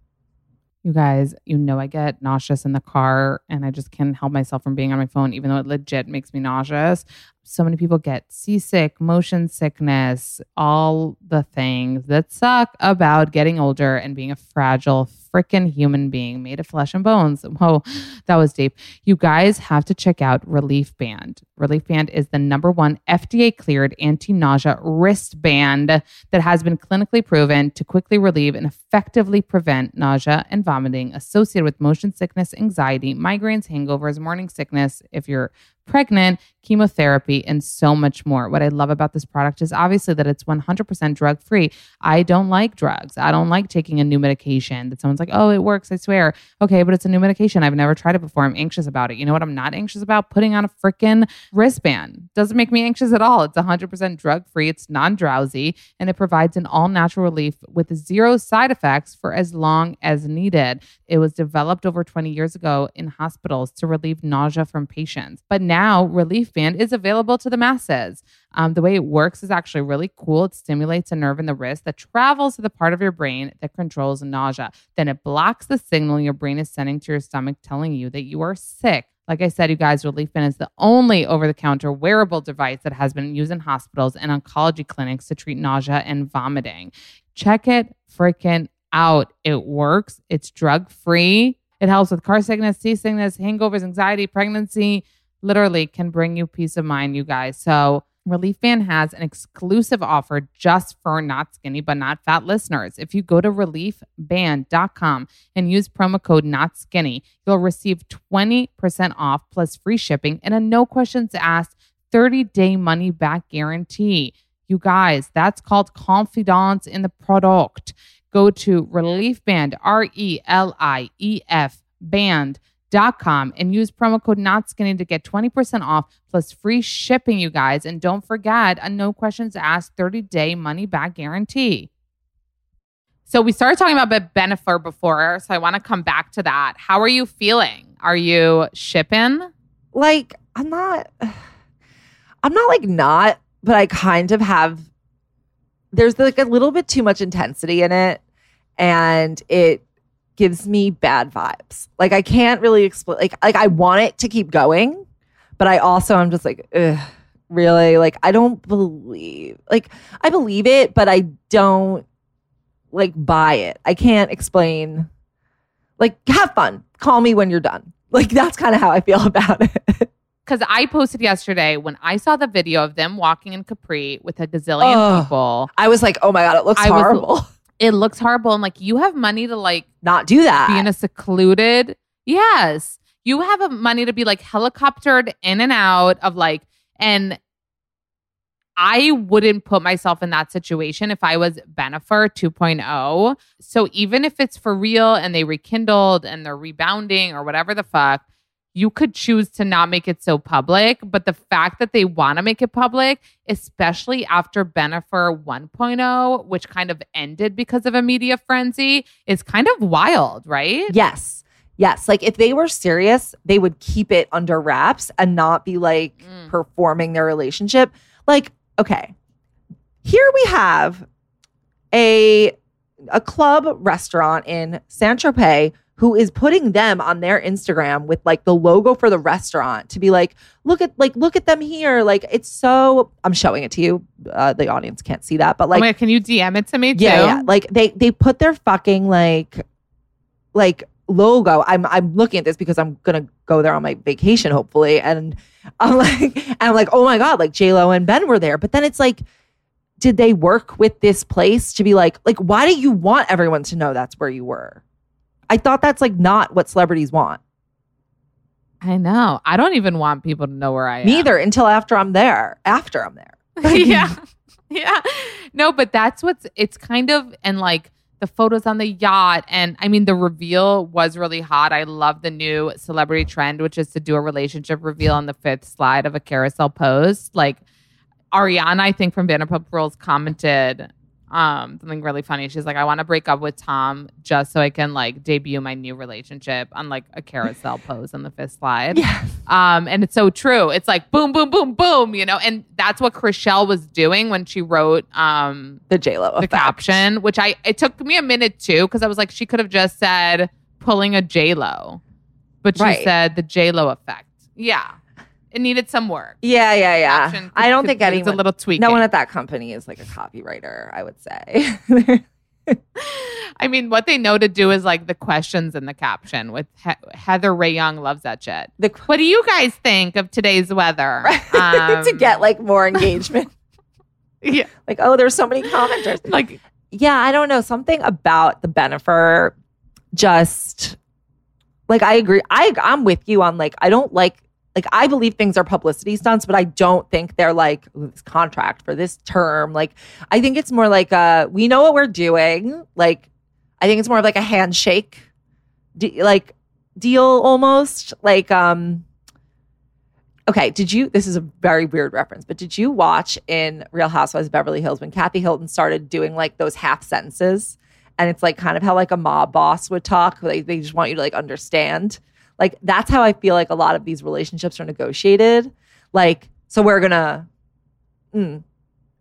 You guys, you know, I get nauseous in the car and I just can't help myself from being on my phone, even though it legit makes me nauseous. So many people get seasick, motion sickness, all the things that suck about getting older and being a fragile, freaking human being made of flesh and bones. Whoa, that was deep. You guys have to check out Relief Band. Relief Band is the number one FDA cleared anti nausea wristband that has been clinically proven to quickly relieve and effectively prevent nausea and vomiting associated with motion sickness, anxiety, migraines, hangovers, morning sickness. If you're pregnant, chemotherapy, and so much more. What I love about this product is obviously that it's 100% drug free. I don't like drugs. I don't like taking a new medication that someone's like, oh, it works, I swear. Okay, but it's a new medication. I've never tried it before. I'm anxious about it. You know what I'm not anxious about? Putting on a freaking wristband. Doesn't make me anxious at all. It's 100% drug free, it's non drowsy, and it provides an all natural relief with zero side effects for as long as needed. It was developed over 20 years ago in hospitals to relieve nausea from patients. But now, Relief Band is available to the masses. Um, the way it works is actually really cool. It stimulates a nerve in the wrist that travels to the part of your brain that controls nausea. Then it blocks the signal your brain is sending to your stomach, telling you that you are sick. Like I said, you guys, Relief Band is the only over the counter wearable device that has been used in hospitals and oncology clinics to treat nausea and vomiting. Check it freaking out. It works, it's drug free. It helps with car sickness, seasickness, hangovers, anxiety, pregnancy. Literally can bring you peace of mind, you guys. So, Relief Band has an exclusive offer just for not skinny but not fat listeners. If you go to reliefband.com and use promo code not skinny, you'll receive 20% off plus free shipping and a no questions asked 30 day money back guarantee. You guys, that's called confidence in the product. Go to reliefband, R E L I E F band com and use promo code not skinny to get 20% off plus free shipping you guys. And don't forget a no questions asked 30 day money back guarantee. So we started talking about Bennifer before so i want to come back to that. How are you feeling? Are you shipping? Like, I'm not, I'm not like not, but I kind of have, there's like a little bit too much intensity in it. And it gives me bad vibes. Like, I can't really explain, like, like I want it to keep going, but I also, I'm just like, ugh, really? Like, I don't believe, like, I believe it, but I don't like buy it. I can't explain. Like, have fun. Call me when you're done. Like, that's kind of how I feel about it. because I posted yesterday when I saw the video of them walking in Capri with a gazillion Ugh. people. I was like, oh my God, it looks I was- horrible. It looks horrible. And like, you have money to like Not do that. be in a secluded. Yes. You have a money to be like helicoptered in and out of like, and I wouldn't put myself in that situation if I was Bennifer 2.0. So even if it's for real and they rekindled and they're rebounding or whatever the fuck, you could choose to not make it so public. But the fact that they want to make it public, especially after Bennifer 1.0, which kind of ended because of a media frenzy, is kind of wild, right? yes. Yes. Like if they were serious, they would keep it under wraps and not be like Mm. performing their relationship. Like, okay, here we have a a club restaurant in Saint Tropez who is putting them on their Instagram with like the logo for the restaurant to be like, look at like look at them here. Like it's so. I'm showing it to you. Uh, the audience can't see that, but like oh my God, can you DM it to me too? yeah, yeah. Like they they put their fucking like like logo. I'm I'm looking at this because I'm gonna go there on my vacation, hopefully. And I'm like, and I'm like, oh my God, like J Lo and Ben were there. But then it's like, did they work with this place to be like, like, why do you want everyone to know that's where you were? I thought that's like not what celebrities want. I know. I don't even want people to know where I am. Neither until after I'm there. After I'm there. yeah. Yeah. No, but that's what's it's kind of and like the photos on the yacht and I mean the reveal was really hot. I love the new celebrity trend which is to do a relationship reveal on the fifth slide of a carousel post. Like Ariana I think from Vanderpump Rules commented um something really funny. She's like, I want to break up with Tom just so I can like debut my new relationship on like a carousel pose on the fifth slide. Yes. Um, and it's so true. It's like boom, boom, boom, boom, you know, and that's what Chrishell was doing when she wrote um The J Lo the caption, which I it took me a minute too, because I was like, she could have just said pulling a J Lo. But she Right. said the J Lo effect. Yeah. It needed some work. Yeah, yeah, yeah. I don't could- think anyone. a little tweak. no one at that company is like a copywriter. I would say. I mean, what they know to do is like the questions in the caption with he- Heather Rae Young loves that shit. the What do you guys think of today's weather? to Um, get like more engagement. yeah, like, oh, there's so many commenters. like Yeah, I don't know. Something about the Bennifer just like I agree. I I'm with you on like I don't like like I believe things are publicity stunts, but I don't think they're like this contract for this term. Like I think it's more like uh we know what we're doing. Like I think it's more of like a handshake de- like deal almost. Like um Okay, did you this is a very weird reference, but did you watch in Real Housewives of Beverly Hills when Kathy Hilton started doing like those half sentences? And it's like kind of how like a mob boss would talk. They, they just want you to like understand. Like that's how I feel like a lot of these relationships are negotiated. Like, so we're gonna mm,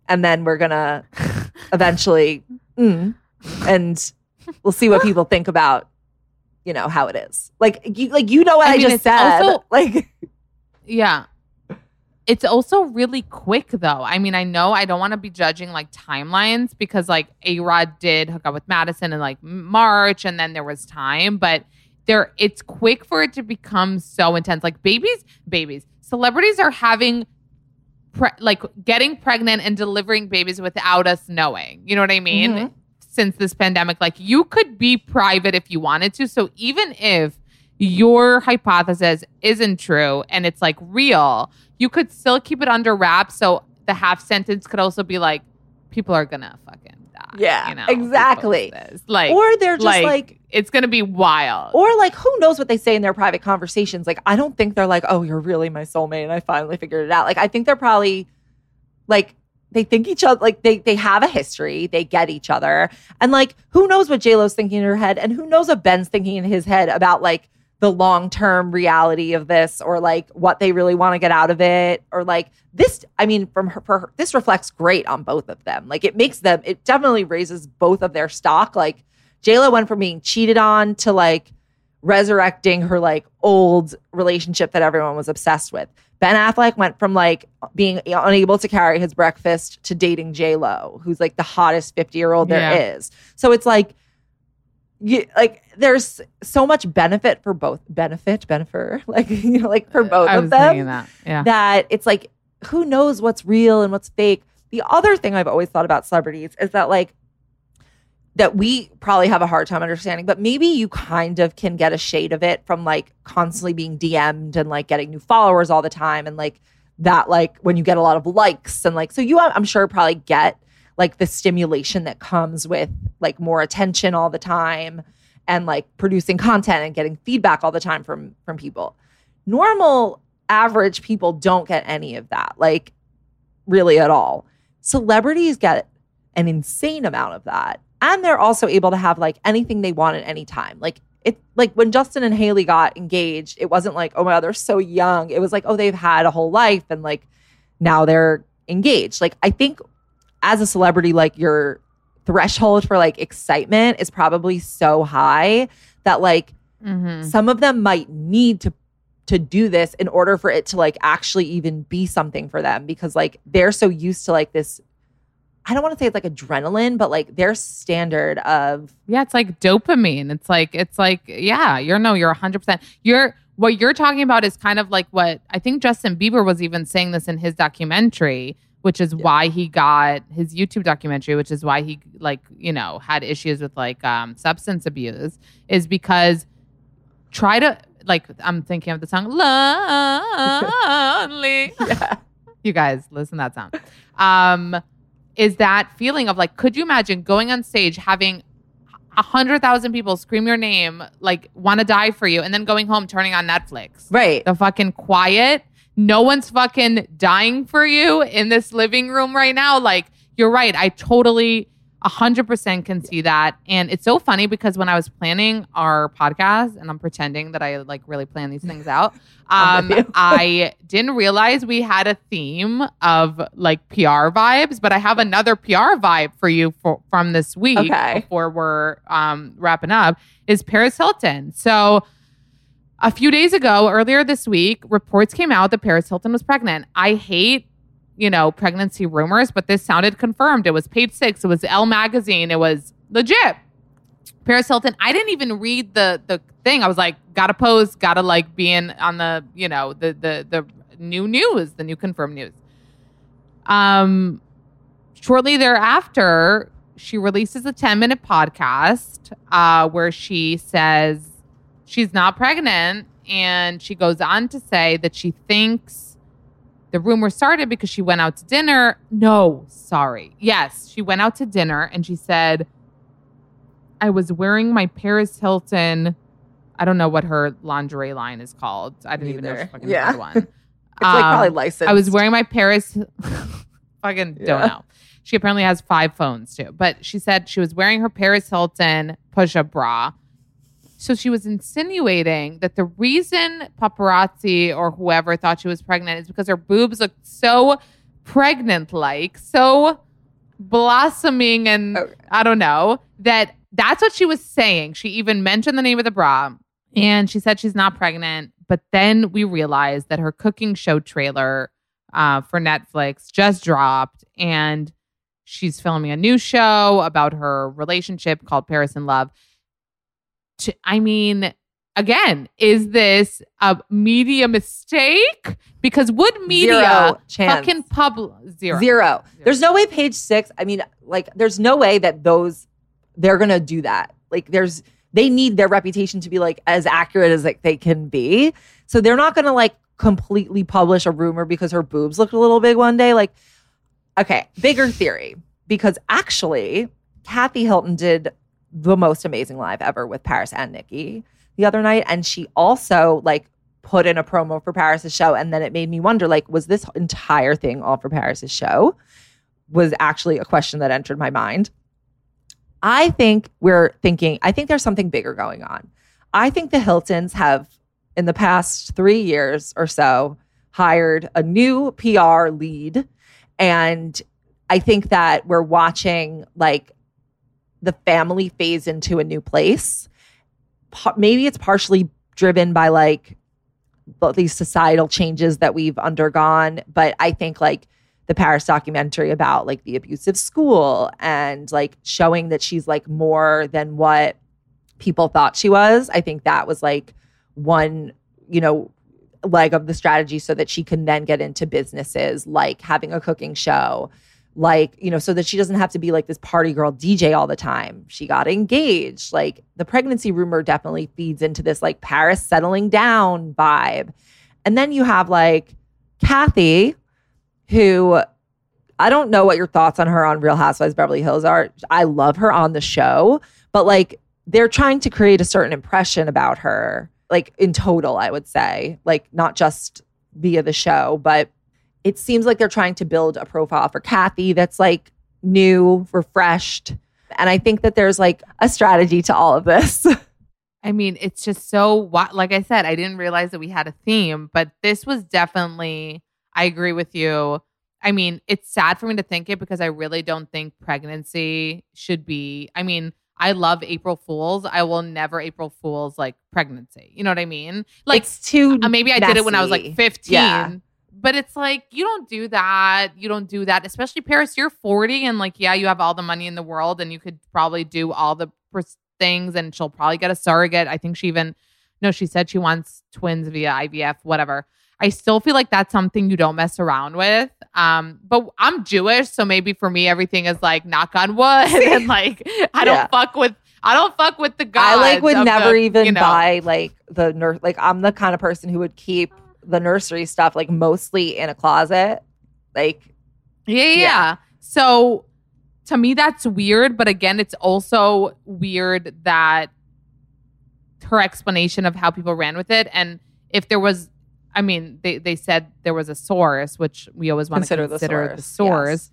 and then we're gonna eventually mm, and we'll see what people think about, you know, how it is. Like you like you know what I, I mean, just said. also- like Yeah. It's also really quick though. I mean, I know I don't want to be judging like timelines because like A Rod did hook up with Madison in like March and then there was time, but there it's quick for it to become so intense. Like babies, babies, celebrities are having pre- like getting pregnant and delivering babies without us knowing. You know what I mean? Mhm. Since this pandemic, like you could be private if you wanted to. So even if your hypothesis isn't true and it's like real, you could still keep it under wraps. So the half sentence could also be like, people are gonna fucking Yeah, you know, if we post exactly. Like, or they're just like, like it's gonna be wild. Or like, who knows what they say in their private conversations? Like, I don't think they're like, "Oh, you're really my soulmate," and I finally figured it out. Like, I think they're probably like they think each other like they they have a history, they get each other, and like, who knows what J Lo's thinking in her head, and who knows what Ben's thinking in his head about like the long term reality of this, or like what they really want to get out of it, or like this. I mean, from her, for her, this reflects great on both of them. Like, it makes them, it definitely raises both of their stock. Like. JLo went from being cheated on to like resurrecting her like old relationship that everyone was obsessed with. Ben Affleck went from like being unable to carry his breakfast to dating J Lo, who's like the hottest 50 year old there is. So it's like, you, like there's so much benefit for both benefit benefit like you know like for uh, both I of them that. Yeah. that it's like who knows what's real and what's fake. The other thing I've always thought about celebrities is that like that we probably have a hard time understanding, but maybe you kind of can get a shade of it from like constantly being DM'd and like getting new followers all the time and like that like when you get a lot of likes and like so you I'm sure probably get like the stimulation that comes with like more attention all the time and like producing content and getting feedback all the time from from people. Normal average people don't get any of that, like really at all. Celebrities get an insane amount of that. And they're also able to have like anything they want at any time. Like it like when Justin and Hailey got engaged, it wasn't like, oh my God, they're so young. It was like, oh, they've had a whole life and like now they're engaged. Like I think as a celebrity, like your threshold for like excitement is probably so high that like Mhm. some of them might need to to do this in order for it to like actually even be something for them because like they're so used to like this I don't want to say it's like adrenaline, but like their standard of Yeah, it's like dopamine. It's like it's like yeah, you're no, you're 100%. You're what you're talking about is kind of like what I think Justin Bieber was even saying this in his documentary, which is why he got his YouTube documentary, which is why he like, you know, had issues with like um substance abuse is because try to like I'm thinking of the song Lonely. You guys listen to that song. Um is that feeling of like, could you imagine going on stage having a hundred thousand people scream your name, like want to die for you, and then going home turning on Netflix? right. The fucking quiet. No one's fucking dying for you in this living room right now. Like, you're right. I totally 100% can see that. And it's so funny because when I was planning our podcast, and I'm pretending that I like really plan these things out, um. I didn't realize we had a theme of like PR vibes, but I have another PR vibe for you for, from this week Okay. before we're um, wrapping up is Paris Hilton. So a few days ago, earlier this week, reports came out that Paris Hilton was pregnant. I hate, you know, pregnancy rumors, but this sounded confirmed. It was page six, it was Elle magazine, it was legit. Paris Hilton. I didn't even read the the thing. I was like, gotta post, gotta like be in on the, you know, the the the new news, the new confirmed news. Um shortly thereafter, she releases a 10 minute podcast uh, where she says she's not pregnant. And she goes on to say that she thinks the rumor started because she went out to dinner. No, sorry. Yes, she went out to dinner and she said, I was wearing my Paris Hilton. I don't know what her lingerie line is called. I didn't even know she fucking Yeah. had one. It's like Um, probably licensed. I was wearing my Paris. fucking Yeah. don't know. She apparently has five phones too, but she said she was wearing her Paris Hilton push-up bra. So she was insinuating that the reason paparazzi or whoever thought she was pregnant is because her boobs looked so pregnant-like, so blossoming, and Okay. I don't know that that's what she was saying. She even mentioned the name of the bra, and she said she's not pregnant. But then we realized that her cooking show trailer uh, for Netflix just dropped, and she's filming a new show about her relationship called Paris in Love. To- I mean, again, is this a media mistake? Because would media Zero fucking pub zero? Zero. There's no way page six. I mean, like, there's no way that those they're gonna do that. Like, there's they need their reputation to be like as accurate as like they can be. So they're not gonna like completely publish a rumor because her boobs looked a little big one day. Like, okay, bigger theory. Because actually, Kathy Hilton did the most amazing live ever with Paris and Nikki the other night. And she also like put in a promo for Paris's show. And then it made me wonder, like, was this entire thing all for Paris's show? Was actually a question that entered my mind. I think we're thinking, I think there's something bigger going on. I think the Hiltons have, in the past three years or so, hired a new PR lead. And I think that we're watching like the family phase into a new place. Maybe it's partially driven by like these societal changes that we've undergone, but I think like the Paris documentary about like the abusive school and like showing that she's like more than what people thought she was. I think that was like one, you know, leg of the strategy so that she can then get into businesses like having a cooking show like you know so that she doesn't have to be like this party girl dj all the time. She got engaged. Like the pregnancy rumor definitely feeds into this like paris settling down vibe. And then you have like kathy who i don't know what your thoughts on her on real housewives beverly hills are. I love her on the show but like they're trying to create a certain impression about her like in total i would say. Like not just via the show but it seems like they're trying to build a profile for Kathy that's like new, refreshed. And I think that there's like a strategy to all of this. I mean, it's just so like I said, I didn't realize that we had a theme, but this was definitely I agree with you. I mean, it's sad for me to think it because I really don't think pregnancy should be I mean, I love April Fools. I will never April Fools like pregnancy. You know what I mean? Like it's too uh, maybe I did it when I was like 15. Yeah. But it's like you don't do that. You don't do that, especially Paris. You're 40 and like yeah, you have all the money in the world and you could probably do all the things and she'll probably get a surrogate. I think she even no, she said she wants twins via IVF, whatever. I still feel like that's something you don't mess around with. Um, but I'm Jewish, so maybe for me everything is like knock on wood and like I don't fuck with I don't fuck with the guy. I like would never the, even you know. buy like the nurse. Like I'm the kind of person who would keep the nursery stuff like mostly in a closet. Like Yeah, yeah, Yeah. So to me, that's weird. But again, it's also weird that her explanation of how people ran with it. And if there was, I mean, they, they said there was a source, which we always want Consider to the consider the source, source.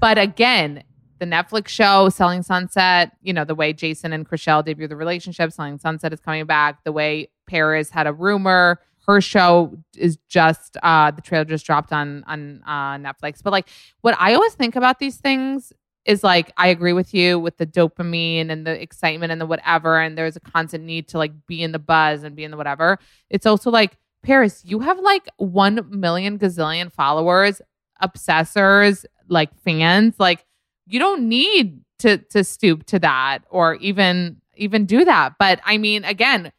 But again, the Netflix show Selling Sunset, you know, the way Jason and Chrishell debut the relationship, Selling Sunset is coming back, the way Paris had a rumor. Her show is just uh the trailer just dropped on on uh Netflix. But like what I always think about these things is like I agree with you with the dopamine and the excitement and the whatever, and there's a constant need to like be in the buzz and be in the whatever. It's also like Paris, you have like one million gazillion followers, obsessors, like fans. Like you don't need to to stoop to that or even even do that. But I mean, again,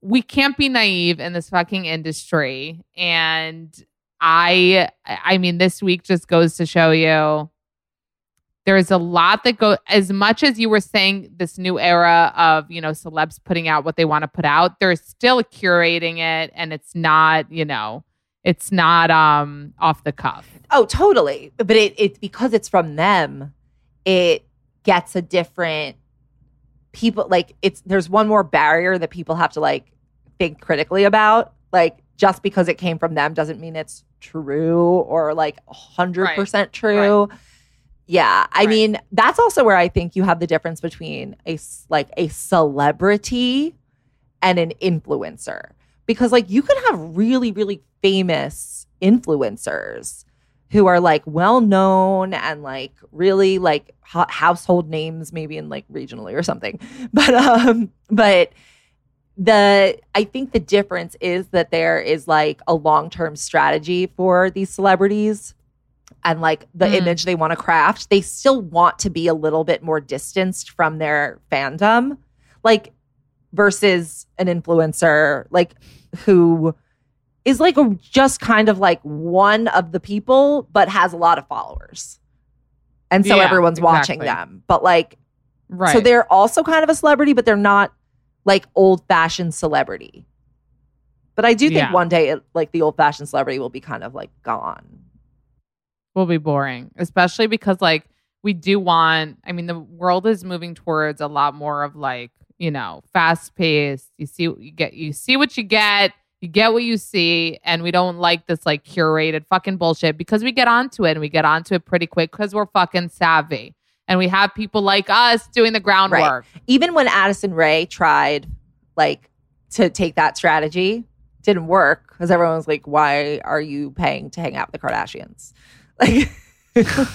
we can't be naive in this fucking industry. And I I mean, this week just goes to show you there's a lot that go as much as you were saying this new era of you know celebs putting out what they want to put out they're still curating it and it's not you know it's not um off the cuff Oh, totally. But it it because it's from them, it gets a different people like it's there's one more barrier that people have to like think critically about. Like just because it came from them doesn't mean it's true or like 100% true. Yeah, I Right. mean, that's also where I think you have the difference between a like a celebrity and an influencer. Because like you could have really really famous influencers who are like well known and like really like ho- household names maybe in like regionally or something. But um but the I think the difference is that there is like a long-term strategy for these celebrities and like the Mm. image they want to craft. They still want to be a little bit more distanced from their fandom. Like versus an influencer like who is like a, just kind of like one of the people but has a lot of followers. And so Yeah, everyone's watching them. But like right so they're also kind of a celebrity, but they're not like old fashioned celebrity. But I do think Yeah. one day, it, like the old fashioned celebrity will be kind of like gone. will be boring, especially because like we do want. I mean, the world is moving towards a lot more of like you know fast paced. You see, you get, you see what you get, you get what you see, and we don't like this like curated fucking bullshit because we get onto it and we get onto it pretty quick because we're fucking savvy and we have people like us doing the groundwork. Even when Addison Rae tried like to take that strategy, didn't work because everyone was like, "Why are you paying to hang out with the Kardashians?" Like,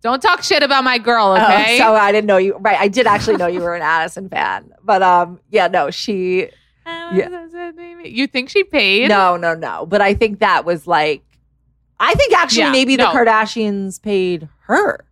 Don't talk shit about my girl, Oh, okay? so I didn't know you. Right, I did actually know you were an Addison fan, but um, yeah, no, she You think she paid? No, no, no. But I think that was like, I think actually Yeah, maybe the. Kardashians paid her.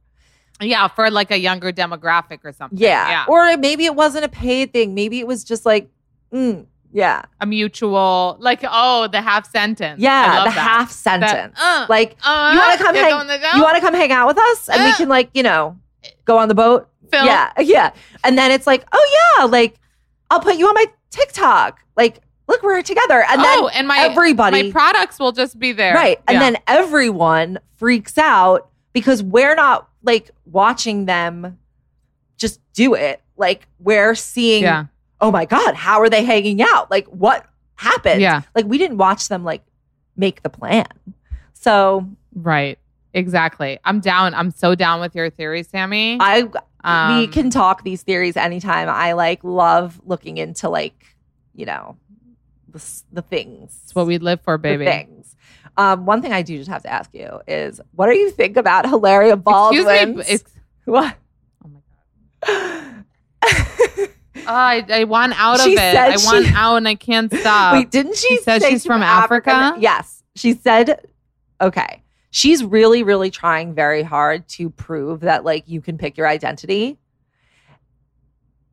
Yeah, for like a younger demographic or something. Yeah. Yeah. Or maybe it wasn't a paid thing. Maybe it was just like, mm, yeah. a mutual, like, oh, the half sentence. I Yeah. The that. half That, sentence. uh, like, uh, you want to come hang, you want to come hang out with us? And we Uh. can like, you know, go on the boat. Film? Yeah. Yeah. And then it's like, oh yeah, like I'll put you on my TikTok. Like, look, we're together. And then oh, and my everybody my products will just be there. Right. And Yeah. then everyone freaks out because we're not like watching them just do it. Like we're seeing, yeah, oh my God, how are they hanging out? Like what happened? yeah, Like we didn't watch them like make the plan. So right, exactly. I'm down. I'm so down with your theory, Sami. I we Um, can talk these theories anytime. I like love looking into like, you know, the, the things. It's what we live for, the baby. things. Um, one thing I do just have to ask you is, what do you think about Hilaria Baldwin? Excuse me. What? oh my god. Oh, I, I want out of it. I want she- out and I can't stop. Wait, didn't she, She said say she's from Africa? Yes, she said. Okay, she's really, really trying very hard to prove that like you can pick your identity,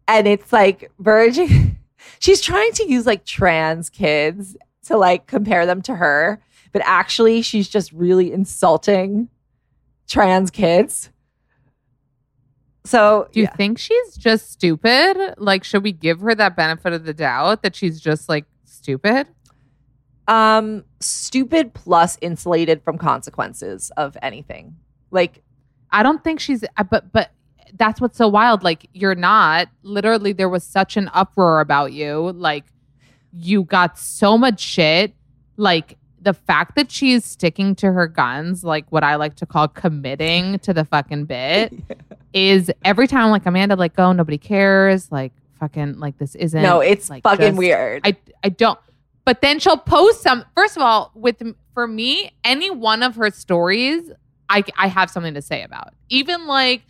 and it's like verging. she's trying to use like trans kids to like compare them to her, but actually, she's just really insulting trans kids. So Do you yeah. think she's just stupid? Like, should we give her that benefit of the doubt that she's just like stupid? Um stupid plus insulated from consequences of anything like I don't think she's, but, but that's what's so wild. Like, you're not. Literally, there was such an uproar about you. Like, you got so much shit. Like, the fact that she's sticking to her guns, like what I like to call committing to the fucking bit, is every time like Amanda, like, go, nobody cares. Like, fucking, like, this isn't. No, it's like, fucking just- weird. I I don't. But then she'll post some. First of all, with for me, any one of her stories, I I have something to say about. Even like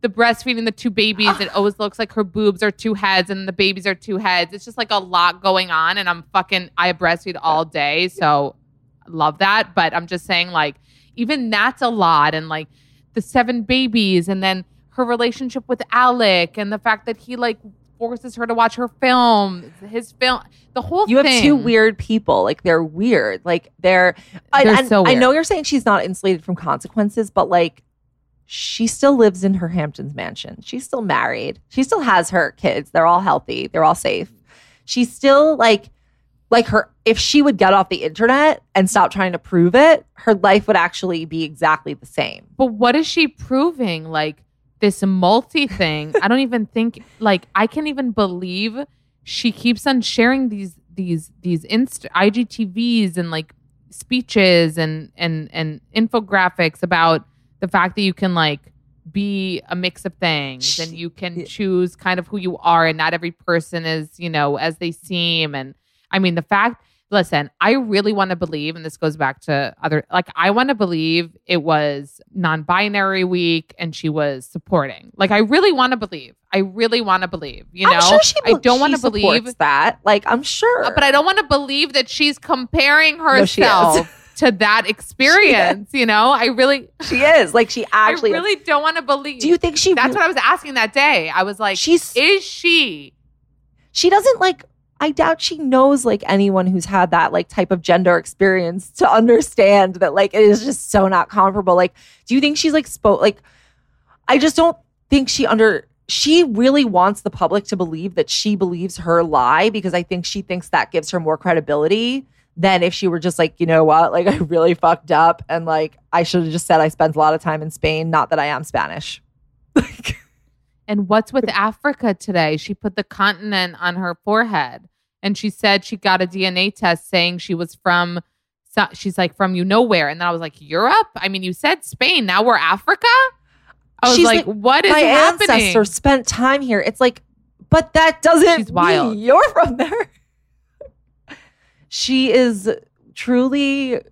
the breastfeeding the two babies, it always looks like her boobs are two heads and the babies are two heads. It's just like a lot going on, and I'm fucking. I breastfeed all day, so love that. But I'm just saying, like, even that's a lot, and like the seven babies, and then her relationship with Alec, and the fact that he like forces her to watch her film, his film, the whole thing. you have two weird people. Like they're weird. Like they're. They're and so I know you're saying she's not insulated from consequences, but like she still lives in her Hamptons mansion. She's still married. She still has her kids. They're all healthy. They're all safe. She's still like like her if she would get off the internet and stop trying to prove it, her life would actually be exactly the same. But what is she proving? Like this multi thing. I don't even think like I can't even believe she keeps on sharing these these these inst IGTVs and like speeches and and and infographics about the fact that you can like be a mix of things and you can choose kind of who you are and not every person is, you know, as they seem and I mean the fact listen, I really want to believe, and this goes back to other, like, I want to believe it was non binary week and she was supporting. Like, I really want to believe. I really want to believe, you know? I'm sure she I don't want to believe, that. Like I'm sure. but I don't want to believe that she's comparing No, herself to that experience, you know? I really, she is. Like she actually I really don't want to believe. Do you think she That's what I was asking that day. I was like, she's is she? she doesn't like I doubt she knows like anyone who's had that like type of gender experience to understand that like it is just so not comparable. Like, do you think she's like spoke like I just don't think she under she really wants the public to believe that she believes her lie because I think she thinks that gives her more credibility than if she were just like, you know what, like I really fucked up and like I should have just said I spent a lot of time in Spain, not that I am Spanish. Like And what's with Africa today? She put the continent on her forehead and she said she got a DNA test saying she was from, so- she's like, from you nowhere. And then I was like, Europe? I mean, you said Spain. Now we're Africa? I was She's like, like, what is my happening? ancestors spent time here. It's like, but that doesn't She's wild. mean you're from there. she is truly a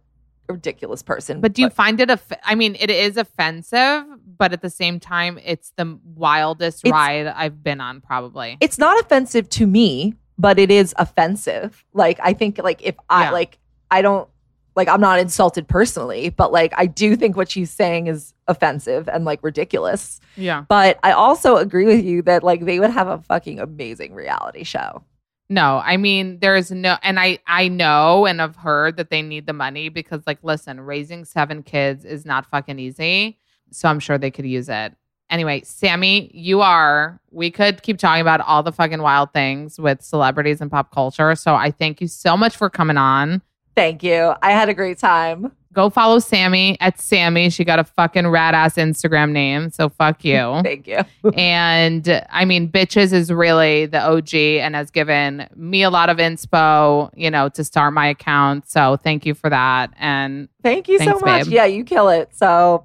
ridiculous person. But do you find it, off- I mean, it is offensive, but at the same time, it's the wildest It's- ride I've been on, probably. it's not offensive to me, but it is offensive. Like I think like if I Yeah. like I don't like I'm not insulted personally, but like I do think what she's saying is offensive and like ridiculous. yeah. But I also agree with you that like they would have a fucking amazing reality show. No, I mean there's no and I I know and have heard that they need the money because like listen, raising 7 kids is not fucking easy. So I'm sure they could use it. Anyway, Sami, you are we could keep talking about all the fucking wild things with celebrities and pop culture. So I thank you so much for coming on. Thank you. I had a great time. Go follow Sami at Sami. She got a fucking rad ass Instagram name. So fuck you. Thank you. and I mean, Betches is really the OG and has given me a lot of inspo, you know, to start my account. So thank you for that. And Thank you Thanks, so much. babe. Yeah, you kill it. So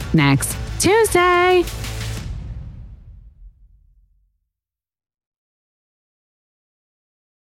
next Tuesday.